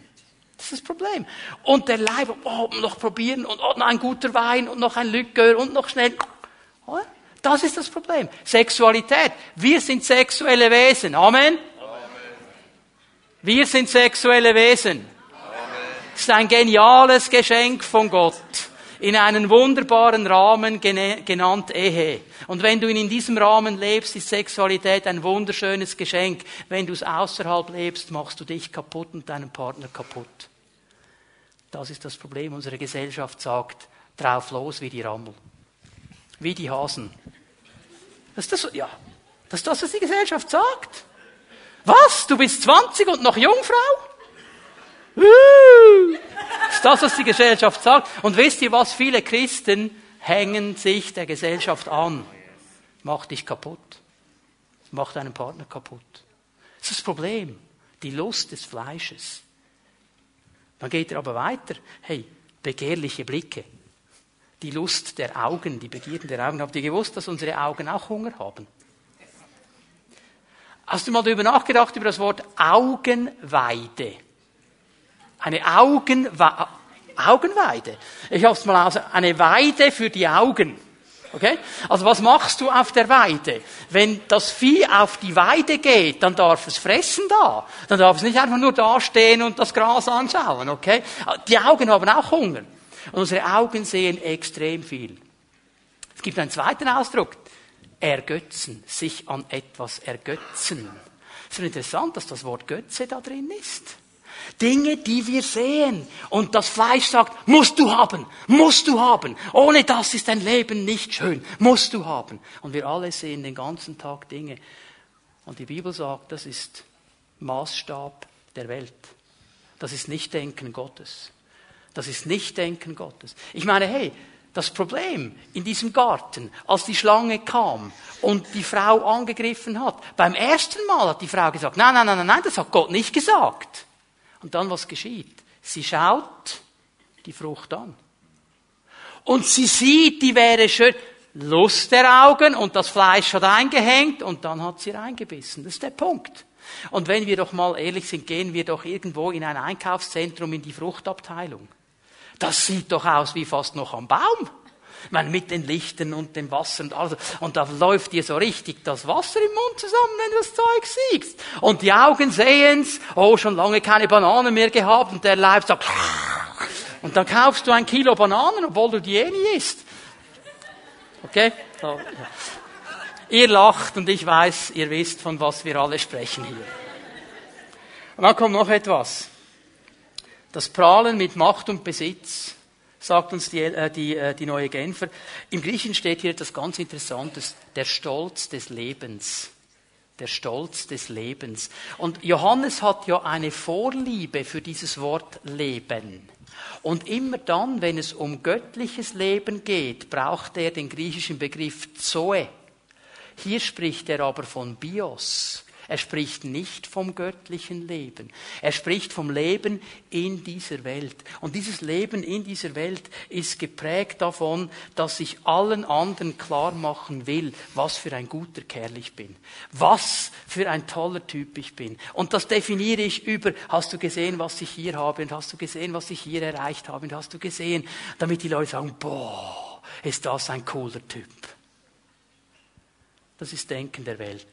Das ist das Problem. Und der Leib, oh, noch probieren und oh, noch ein guter Wein und noch ein Likör und noch schnell. Das ist das Problem. Sexualität. Wir sind sexuelle Wesen. Amen. Wir sind sexuelle Wesen. Es ist ein geniales Geschenk von Gott in einen wunderbaren Rahmen genannt Ehe. Und wenn du in diesem Rahmen lebst, ist Sexualität ein wunderschönes Geschenk. Wenn du es außerhalb lebst, machst du dich kaputt und deinen Partner kaputt. Das ist das Problem. Unsere Gesellschaft sagt, drauf los wie die Rammel. Wie die Hasen. Das ist das, ja, das ist das, was die Gesellschaft sagt. Was? Du bist 20 und noch Jungfrau? Ist das, was die Gesellschaft sagt. Und wisst ihr was? Viele Christen hängen sich der Gesellschaft an. Macht dich kaputt. Macht deinen Partner kaputt. Das ist das Problem. Die Lust des Fleisches. Dann geht er aber weiter. Hey, begehrliche Blicke. Die Lust der Augen, die Begierden der Augen. Habt ihr gewusst, dass unsere Augen auch Hunger haben? Hast du mal darüber nachgedacht, über das Wort Augenweide? Eine Augenwe Augenweide. Ich habe es mal aus, eine Weide für die Augen. Okay? Also was machst du auf der Weide? Wenn das Vieh auf die Weide geht, dann darf es fressen da. Dann darf es nicht einfach nur dastehen und das Gras anschauen, okay? Die Augen haben auch Hunger. Und unsere Augen sehen extrem viel. Es gibt einen zweiten Ausdruck. Ergötzen. Sich an etwas ergötzen. Es ist interessant, dass das Wort Götze da drin ist. Dinge, die wir sehen. Und das Fleisch sagt, musst du haben, musst du haben. Ohne das ist dein Leben nicht schön, musst du haben. Und wir alle sehen den ganzen Tag Dinge. Und die Bibel sagt, das ist Maßstab der Welt. Das ist nicht Denken Gottes. Das ist nicht Denken Gottes. Ich meine, hey, das Problem in diesem Garten, als die Schlange kam und die Frau angegriffen hat, beim ersten Mal hat die Frau gesagt, nein, nein, nein, nein, das hat Gott nicht gesagt. Und dann was geschieht? Sie schaut die Frucht an. Und sie sieht, die wäre schön. Lust der Augen und das Fleisch hat eingehängt und dann hat sie reingebissen. Das ist der Punkt. Und wenn wir doch mal ehrlich sind, gehen wir doch irgendwo in ein Einkaufszentrum in die Fruchtabteilung. Das sieht doch aus wie fast noch am Baum. Meine, mit den Lichtern und dem Wasser und alles. Und da läuft dir so richtig das Wasser im Mund zusammen, wenn du das Zeug siehst. Und die Augen sehen's. Oh, schon lange keine Bananen mehr gehabt. Und der Leib sagt, <laughs> und dann kaufst du ein Kilo Bananen, obwohl du die eh nie isst. Okay? So. Ihr lacht und ich weiß, ihr wisst, von was wir alle sprechen hier. Und dann kommt noch etwas. Das Prahlen mit Macht und Besitz sagt uns die, äh, die, äh, die neue Genfer. Im Griechen steht hier etwas ganz Interessantes. Der Stolz des Lebens. Der Stolz des Lebens. Und Johannes hat ja eine Vorliebe für dieses Wort Leben. Und immer dann, wenn es um göttliches Leben geht, braucht er den griechischen Begriff Zoe. Hier spricht er aber von Bios. Er spricht nicht vom göttlichen Leben. Er spricht vom Leben in dieser Welt. Und dieses Leben in dieser Welt ist geprägt davon, dass ich allen anderen klar machen will, was für ein guter Kerl ich bin. Was für ein toller Typ ich bin. Und das definiere ich über, hast du gesehen, was ich hier habe? Und hast du gesehen, was ich hier erreicht habe? Und hast du gesehen? Damit die Leute sagen, boah, ist das ein cooler Typ. Das ist Denken der Welt.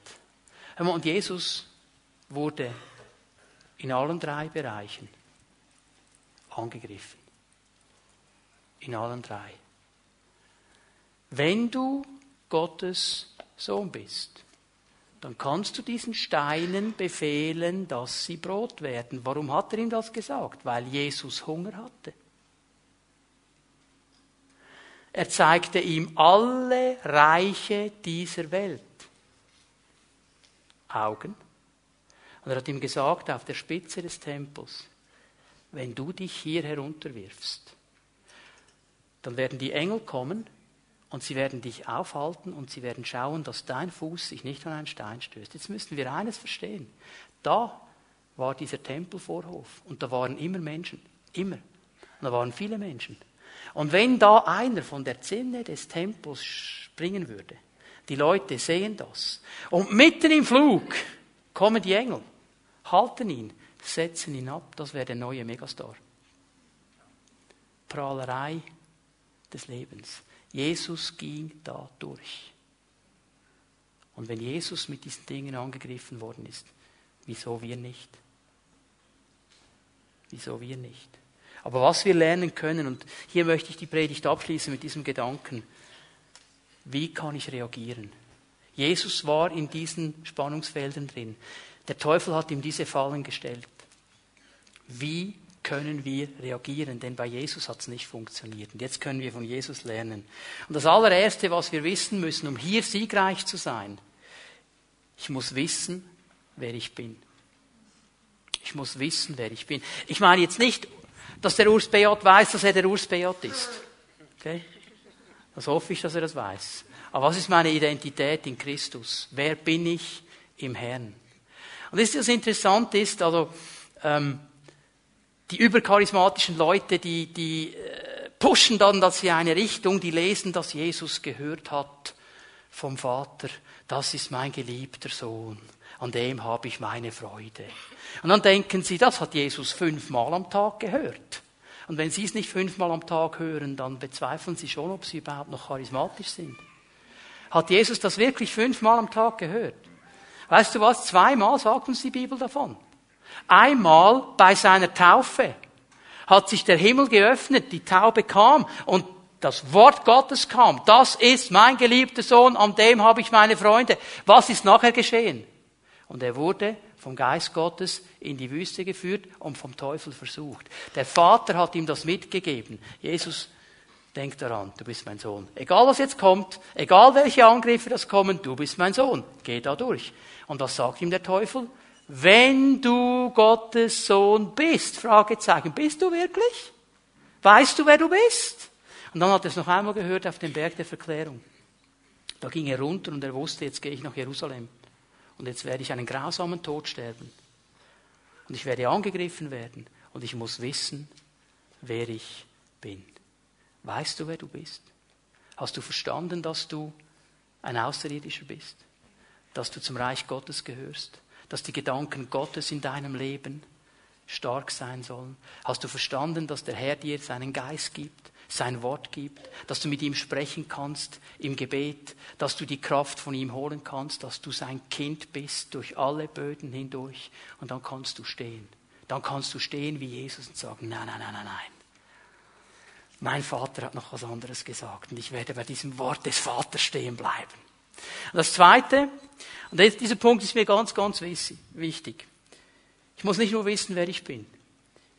Und Jesus wurde in allen drei Bereichen angegriffen. In allen drei. Wenn du Gottes Sohn bist, dann kannst du diesen Steinen befehlen, dass sie Brot werden. Warum hat er ihm das gesagt? Weil Jesus Hunger hatte. Er zeigte ihm alle Reiche dieser Welt. Augen. Und er hat ihm gesagt, auf der Spitze des Tempels, wenn du dich hier herunterwirfst, dann werden die Engel kommen und sie werden dich aufhalten und sie werden schauen, dass dein Fuß sich nicht an einen Stein stößt. Jetzt müssen wir eines verstehen. Da war dieser Tempelvorhof und da waren immer Menschen. Immer. Und da waren viele Menschen. Und wenn da einer von der Zinne des Tempels springen würde, die Leute sehen das. Und mitten im Flug kommen die Engel, halten ihn, setzen ihn ab. Das wäre der neue Megastar. Prahlerei des Lebens. Jesus ging da durch. Und wenn Jesus mit diesen Dingen angegriffen worden ist, wieso wir nicht? Wieso wir nicht? Aber was wir lernen können, und hier möchte ich die Predigt abschließen mit diesem Gedanken, wie kann ich reagieren? Jesus war in diesen Spannungsfeldern drin. Der Teufel hat ihm diese Fallen gestellt. Wie können wir reagieren? Denn bei Jesus hat es nicht funktioniert. Und jetzt können wir von Jesus lernen. Und das allererste, was wir wissen müssen, um hier siegreich zu sein, ich muss wissen, wer ich bin. Ich muss wissen, wer ich bin. Ich meine jetzt nicht, dass der Urs Beat weiß, dass er der Urs Beat ist. Okay? Das hoffe ich, dass er das weiß. Aber was ist meine Identität in Christus? Wer bin ich im Herrn? Und das, das Interessante ist, also ähm, die übercharismatischen Leute, die, die äh, pushen dann das in eine Richtung, die lesen, dass Jesus gehört hat vom Vater. Das ist mein geliebter Sohn, an dem habe ich meine Freude. Und dann denken sie, das hat Jesus fünfmal am Tag gehört. Und wenn Sie es nicht fünfmal am Tag hören, dann bezweifeln Sie schon, ob Sie überhaupt noch charismatisch sind. Hat Jesus das wirklich fünfmal am Tag gehört? Weißt du was? Zweimal sagt uns die Bibel davon. Einmal bei seiner Taufe hat sich der Himmel geöffnet, die Taube kam und das Wort Gottes kam. Das ist mein geliebter Sohn, an dem habe ich meine Freunde. Was ist nachher geschehen? Und er wurde vom Geist Gottes in die Wüste geführt und vom Teufel versucht. Der Vater hat ihm das mitgegeben. Jesus Denk daran, du bist mein Sohn. Egal was jetzt kommt, egal welche Angriffe das kommen, du bist mein Sohn. Geh da durch. Und was sagt ihm der Teufel? Wenn du Gottes Sohn bist, Fragezeichen, bist du wirklich? Weißt du, wer du bist? Und dann hat er es noch einmal gehört auf dem Berg der Verklärung. Da ging er runter und er wusste, jetzt gehe ich nach Jerusalem. Und jetzt werde ich einen grausamen Tod sterben. Und ich werde angegriffen werden. Und ich muss wissen, wer ich bin. Weißt du, wer du bist? Hast du verstanden, dass du ein Außerirdischer bist? Dass du zum Reich Gottes gehörst? Dass die Gedanken Gottes in deinem Leben stark sein sollen? Hast du verstanden, dass der Herr dir seinen Geist gibt, sein Wort gibt, dass du mit ihm sprechen kannst im Gebet, dass du die Kraft von ihm holen kannst, dass du sein Kind bist durch alle Böden hindurch und dann kannst du stehen. Dann kannst du stehen wie Jesus und sagen, nein, nein, nein, nein, nein. Mein Vater hat noch was anderes gesagt und ich werde bei diesem Wort des Vaters stehen bleiben. Und das Zweite, und dieser Punkt ist mir ganz, ganz wichtig. Ich muss nicht nur wissen, wer ich bin.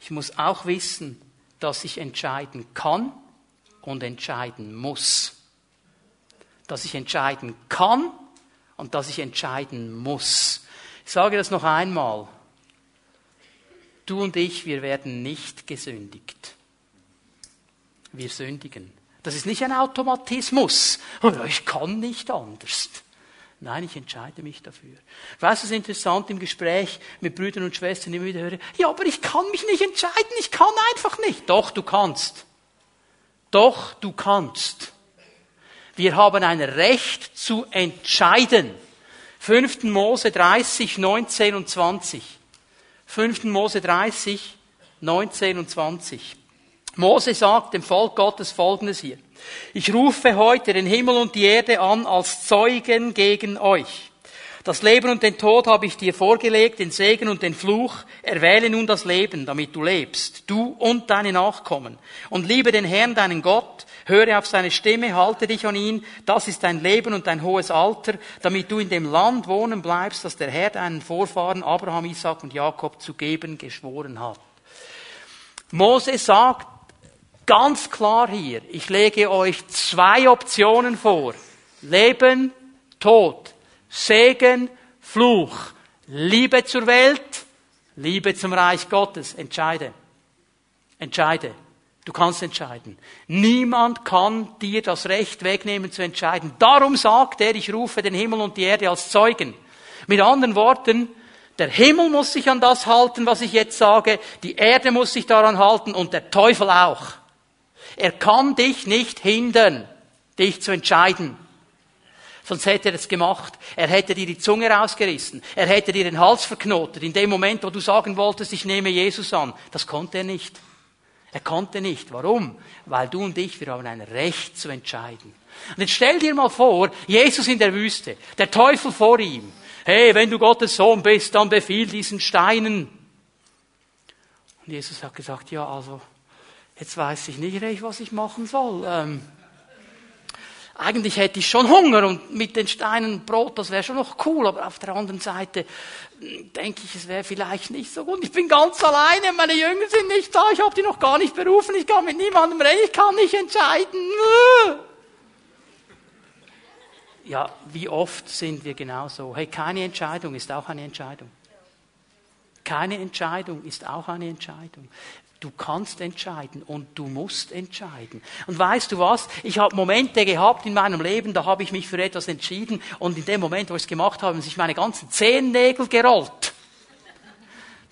Ich muss auch wissen, dass ich entscheiden kann und entscheiden muss. Dass ich entscheiden kann und dass ich entscheiden muss. Ich sage das noch einmal. Du und ich, wir werden nicht gesündigt wir sündigen. Das ist nicht ein Automatismus. Oh ich kann nicht anders. Nein, ich entscheide mich dafür. Weißt du, es ist interessant im Gespräch mit Brüdern und Schwestern immer wieder höre, ja, aber ich kann mich nicht entscheiden, ich kann einfach nicht. Doch, du kannst. Doch, du kannst. Wir haben ein Recht zu entscheiden. 5. Mose 30, 19 und 20. 5. Mose 30, 19 und 20. Mose sagt dem Volk Gottes Folgendes hier. Ich rufe heute den Himmel und die Erde an als Zeugen gegen euch. Das Leben und den Tod habe ich dir vorgelegt, den Segen und den Fluch. Erwähle nun das Leben, damit du lebst, du und deine Nachkommen. Und liebe den Herrn, deinen Gott, höre auf seine Stimme, halte dich an ihn. Das ist dein Leben und dein hohes Alter, damit du in dem Land wohnen bleibst, das der Herr deinen Vorfahren Abraham, Isaac und Jakob zu geben geschworen hat. Mose sagt, Ganz klar hier, ich lege euch zwei Optionen vor. Leben, Tod, Segen, Fluch, Liebe zur Welt, Liebe zum Reich Gottes. Entscheide. Entscheide. Du kannst entscheiden. Niemand kann dir das Recht wegnehmen zu entscheiden. Darum sagt er, ich rufe den Himmel und die Erde als Zeugen. Mit anderen Worten, der Himmel muss sich an das halten, was ich jetzt sage, die Erde muss sich daran halten und der Teufel auch. Er kann dich nicht hindern, dich zu entscheiden. Sonst hätte er es gemacht. Er hätte dir die Zunge rausgerissen. Er hätte dir den Hals verknotet. In dem Moment, wo du sagen wolltest, ich nehme Jesus an. Das konnte er nicht. Er konnte nicht. Warum? Weil du und ich, wir haben ein Recht zu entscheiden. Und jetzt stell dir mal vor, Jesus in der Wüste, der Teufel vor ihm. Hey, wenn du Gottes Sohn bist, dann befiehl diesen Steinen. Und Jesus hat gesagt, ja, also, jetzt weiß ich nicht recht, was ich machen soll. Ähm, eigentlich hätte ich schon Hunger und mit den Steinen Brot, das wäre schon noch cool, aber auf der anderen Seite hm, denke ich, es wäre vielleicht nicht so gut. Ich bin ganz alleine, meine Jünger sind nicht da, ich habe die noch gar nicht berufen, ich kann mit niemandem reden, ich kann nicht entscheiden. <laughs> Ja, wie oft sind wir genauso? Hey, keine Entscheidung ist auch eine Entscheidung. Keine Entscheidung ist auch eine Entscheidung. Du kannst entscheiden und du musst entscheiden. Und weißt du was? Ich habe Momente gehabt in meinem Leben, da habe ich mich für etwas entschieden und in dem Moment, wo ich es gemacht habe, haben sich meine ganzen Zehennägel gerollt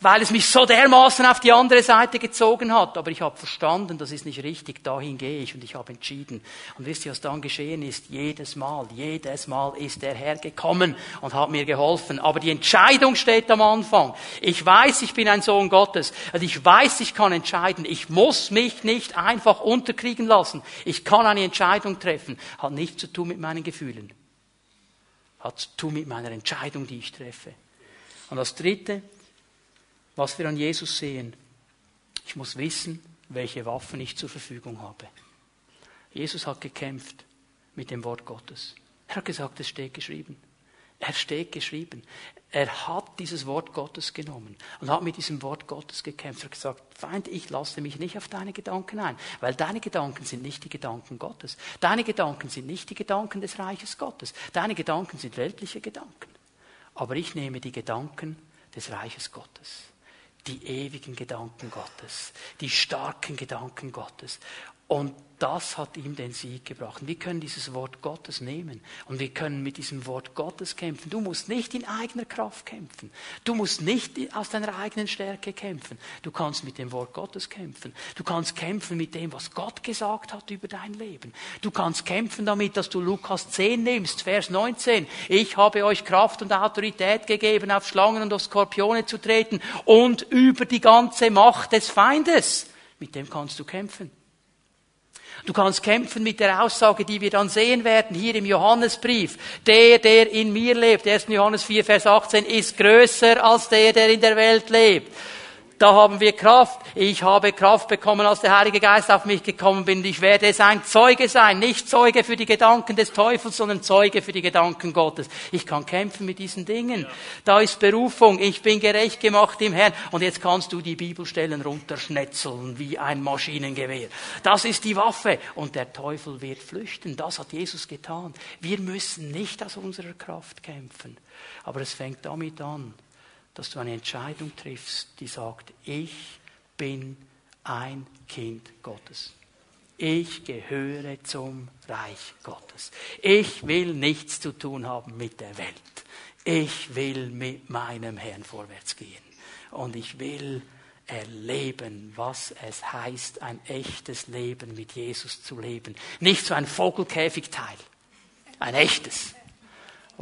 weil es mich so dermaßen auf die andere Seite gezogen hat. Aber ich habe verstanden, das ist nicht richtig, dahin gehe ich und ich habe entschieden. Und wisst ihr, was dann geschehen ist? Jedes Mal, jedes Mal ist der Herr gekommen und hat mir geholfen. Aber die Entscheidung steht am Anfang. Ich weiß, ich bin ein Sohn Gottes. Also ich weiß, ich kann entscheiden. Ich muss mich nicht einfach unterkriegen lassen. Ich kann eine Entscheidung treffen. Hat nichts zu tun mit meinen Gefühlen. Hat zu tun mit meiner Entscheidung, die ich treffe. Und das dritte, was wir an Jesus sehen. Ich muss wissen, welche Waffen ich zur Verfügung habe. Jesus hat gekämpft mit dem Wort Gottes. Er hat gesagt, es steht geschrieben. Er steht geschrieben. Er hat dieses Wort Gottes genommen und hat mit diesem Wort Gottes gekämpft. Er hat gesagt, Feind, ich lasse mich nicht auf deine Gedanken ein, weil deine Gedanken sind nicht die Gedanken Gottes. Deine Gedanken sind nicht die Gedanken des Reiches Gottes. Deine Gedanken sind weltliche Gedanken. Aber ich nehme die Gedanken des Reiches Gottes die ewigen Gedanken Gottes, die starken Gedanken Gottes. Und das hat ihm den Sieg gebracht. wir können dieses Wort Gottes nehmen und wir können mit diesem Wort Gottes kämpfen. Du musst nicht in eigener Kraft kämpfen. Du musst nicht aus deiner eigenen Stärke kämpfen. Du kannst mit dem Wort Gottes kämpfen. Du kannst kämpfen mit dem, was Gott gesagt hat über dein Leben. Du kannst kämpfen damit, dass du Lukas 10 nimmst, Vers 19. Ich habe euch Kraft und Autorität gegeben, auf Schlangen und auf Skorpione zu treten und über die ganze Macht des Feindes. Mit dem kannst du kämpfen. Du kannst kämpfen mit der Aussage, die wir dann sehen werden, hier im Johannesbrief. Der, der in mir lebt, 1. Johannes 4, Vers 18, ist größer als der, der in der Welt lebt da haben wir Kraft. Ich habe Kraft bekommen, als der Heilige Geist auf mich gekommen bin. Ich werde es ein Zeuge sein. Nicht Zeuge für die Gedanken des Teufels, sondern Zeuge für die Gedanken Gottes. Ich kann kämpfen mit diesen Dingen. Da ist Berufung. Ich bin gerecht gemacht im Herrn. Und jetzt kannst du die Bibelstellen runterschnetzeln wie ein Maschinengewehr. Das ist die Waffe. Und der Teufel wird flüchten. Das hat Jesus getan. Wir müssen nicht aus unserer Kraft kämpfen. Aber es fängt damit an, dass du eine Entscheidung triffst, die sagt, ich bin ein Kind Gottes. Ich gehöre zum Reich Gottes. Ich will nichts zu tun haben mit der Welt. Ich will mit meinem Herrn vorwärts gehen. Und ich will erleben, was es heißt, ein echtes Leben mit Jesus zu leben. Nicht so ein Vogelkäfigteil, ein echtes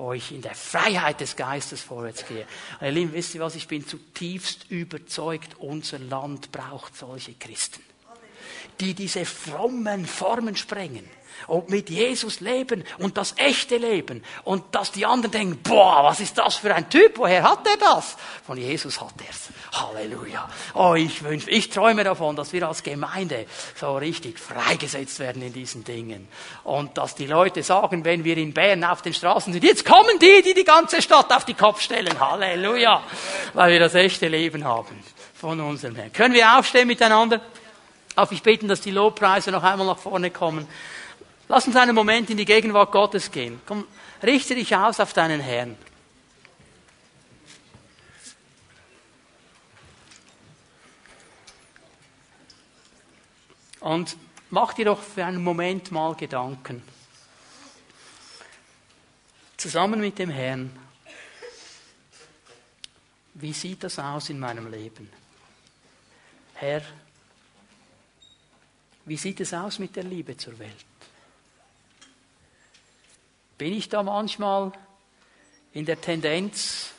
wo in der Freiheit des Geistes vorwärts gehe. Meine Lieben, wisst ihr was? Ich bin zutiefst überzeugt, unser Land braucht solche Christen, die diese frommen Formen sprengen und mit Jesus leben und das echte Leben und dass die anderen denken, boah, was ist das für ein Typ, woher hat er das? Von Jesus hat er's. Halleluja. Oh, ich wünsche, ich träume davon, dass wir als Gemeinde so richtig freigesetzt werden in diesen Dingen und dass die Leute sagen, wenn wir in Bern auf den Straßen sind, jetzt kommen die, die die ganze Stadt auf die Kopf stellen. Halleluja. Weil wir das echte Leben haben von unserem Herrn. Können wir aufstehen miteinander? Darf ich bitten, dass die Lobpreise noch einmal nach vorne kommen? Lass uns einen Moment in die Gegenwart Gottes gehen. Komm, richte dich aus auf deinen Herrn. Und mach dir doch für einen Moment mal Gedanken. Zusammen mit dem Herrn. Wie sieht das aus in meinem Leben? Herr, Wie sieht es aus mit der Liebe zur Welt? Bin ich da manchmal in der Tendenz,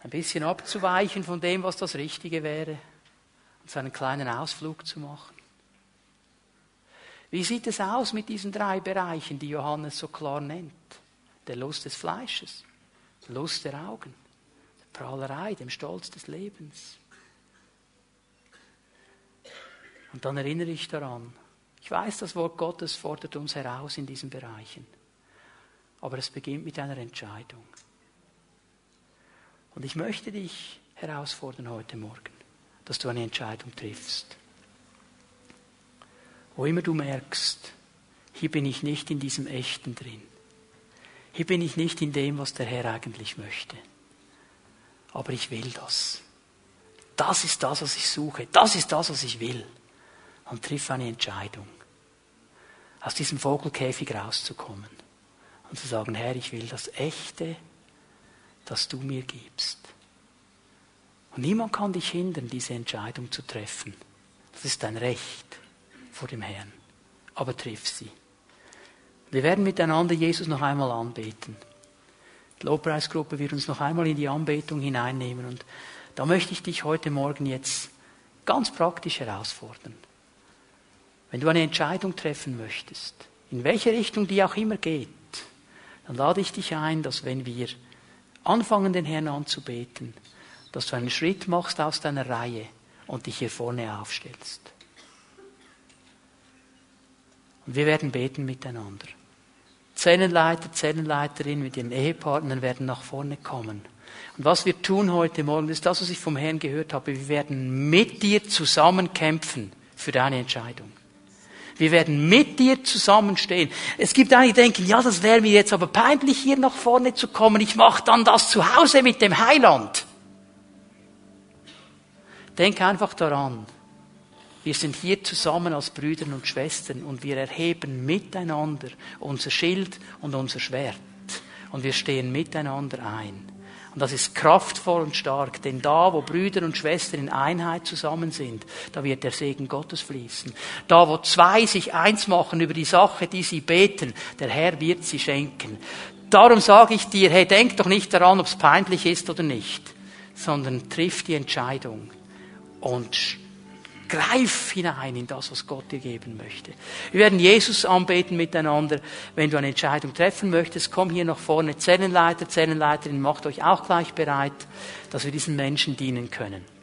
ein bisschen abzuweichen von dem, was das Richtige wäre und so einen kleinen Ausflug zu machen? Wie sieht es aus mit diesen drei Bereichen, die Johannes so klar nennt? Der Lust des Fleisches, der Lust der Augen, der Prahlerei, dem Stolz des Lebens. Und dann erinnere ich daran, ich weiß, das Wort Gottes fordert uns heraus in diesen Bereichen. Aber es beginnt mit einer Entscheidung. Und ich möchte dich herausfordern heute Morgen, dass du eine Entscheidung triffst. Wo immer du merkst, hier bin ich nicht in diesem Echten drin. Hier bin ich nicht in dem, was der Herr eigentlich möchte. Aber ich will das. Das ist das, was ich suche. Das ist das, was ich will. Und triff eine Entscheidung, aus diesem Vogelkäfig rauszukommen und zu sagen, Herr, ich will das Echte, das du mir gibst. Und niemand kann dich hindern, diese Entscheidung zu treffen. Das ist dein Recht vor dem Herrn. Aber triff sie. Wir werden miteinander Jesus noch einmal anbeten. Die Lobpreisgruppe wird uns noch einmal in die Anbetung hineinnehmen. Und da möchte ich dich heute Morgen jetzt ganz praktisch herausfordern. Wenn du eine Entscheidung treffen möchtest, in welche Richtung die auch immer geht, dann lade ich dich ein, dass wenn wir anfangen, den Herrn anzubeten, dass du einen Schritt machst aus deiner Reihe und dich hier vorne aufstellst. Und wir werden beten miteinander. Zellenleiter, Zellenleiterin mit ihren Ehepartnern werden nach vorne kommen. Und was wir tun heute Morgen, ist das, was ich vom Herrn gehört habe. Wir werden mit dir zusammen kämpfen für deine Entscheidung. Wir werden mit dir zusammenstehen. Es gibt einige, die denken, ja, das wäre mir jetzt aber peinlich, hier nach vorne zu kommen. Ich mache dann das zu Hause mit dem Heiland. Denk einfach daran. Wir sind hier zusammen als Brüder und Schwestern und wir erheben miteinander unser Schild und unser Schwert. Und wir stehen miteinander ein. Und das ist kraftvoll und stark, denn da, wo Brüder und Schwestern in Einheit zusammen sind, da wird der Segen Gottes fließen. Da, wo zwei sich eins machen über die Sache, die sie beten, der Herr wird sie schenken. Darum sage ich dir, hey, denk doch nicht daran, ob es peinlich ist oder nicht, sondern triff die Entscheidung und Greif hinein in das, was Gott dir geben möchte. Wir werden Jesus anbeten miteinander. Wenn du eine Entscheidung treffen möchtest, komm hier nach vorne. Zellenleiter, Zellenleiterin, macht euch auch gleich bereit, dass wir diesen Menschen dienen können.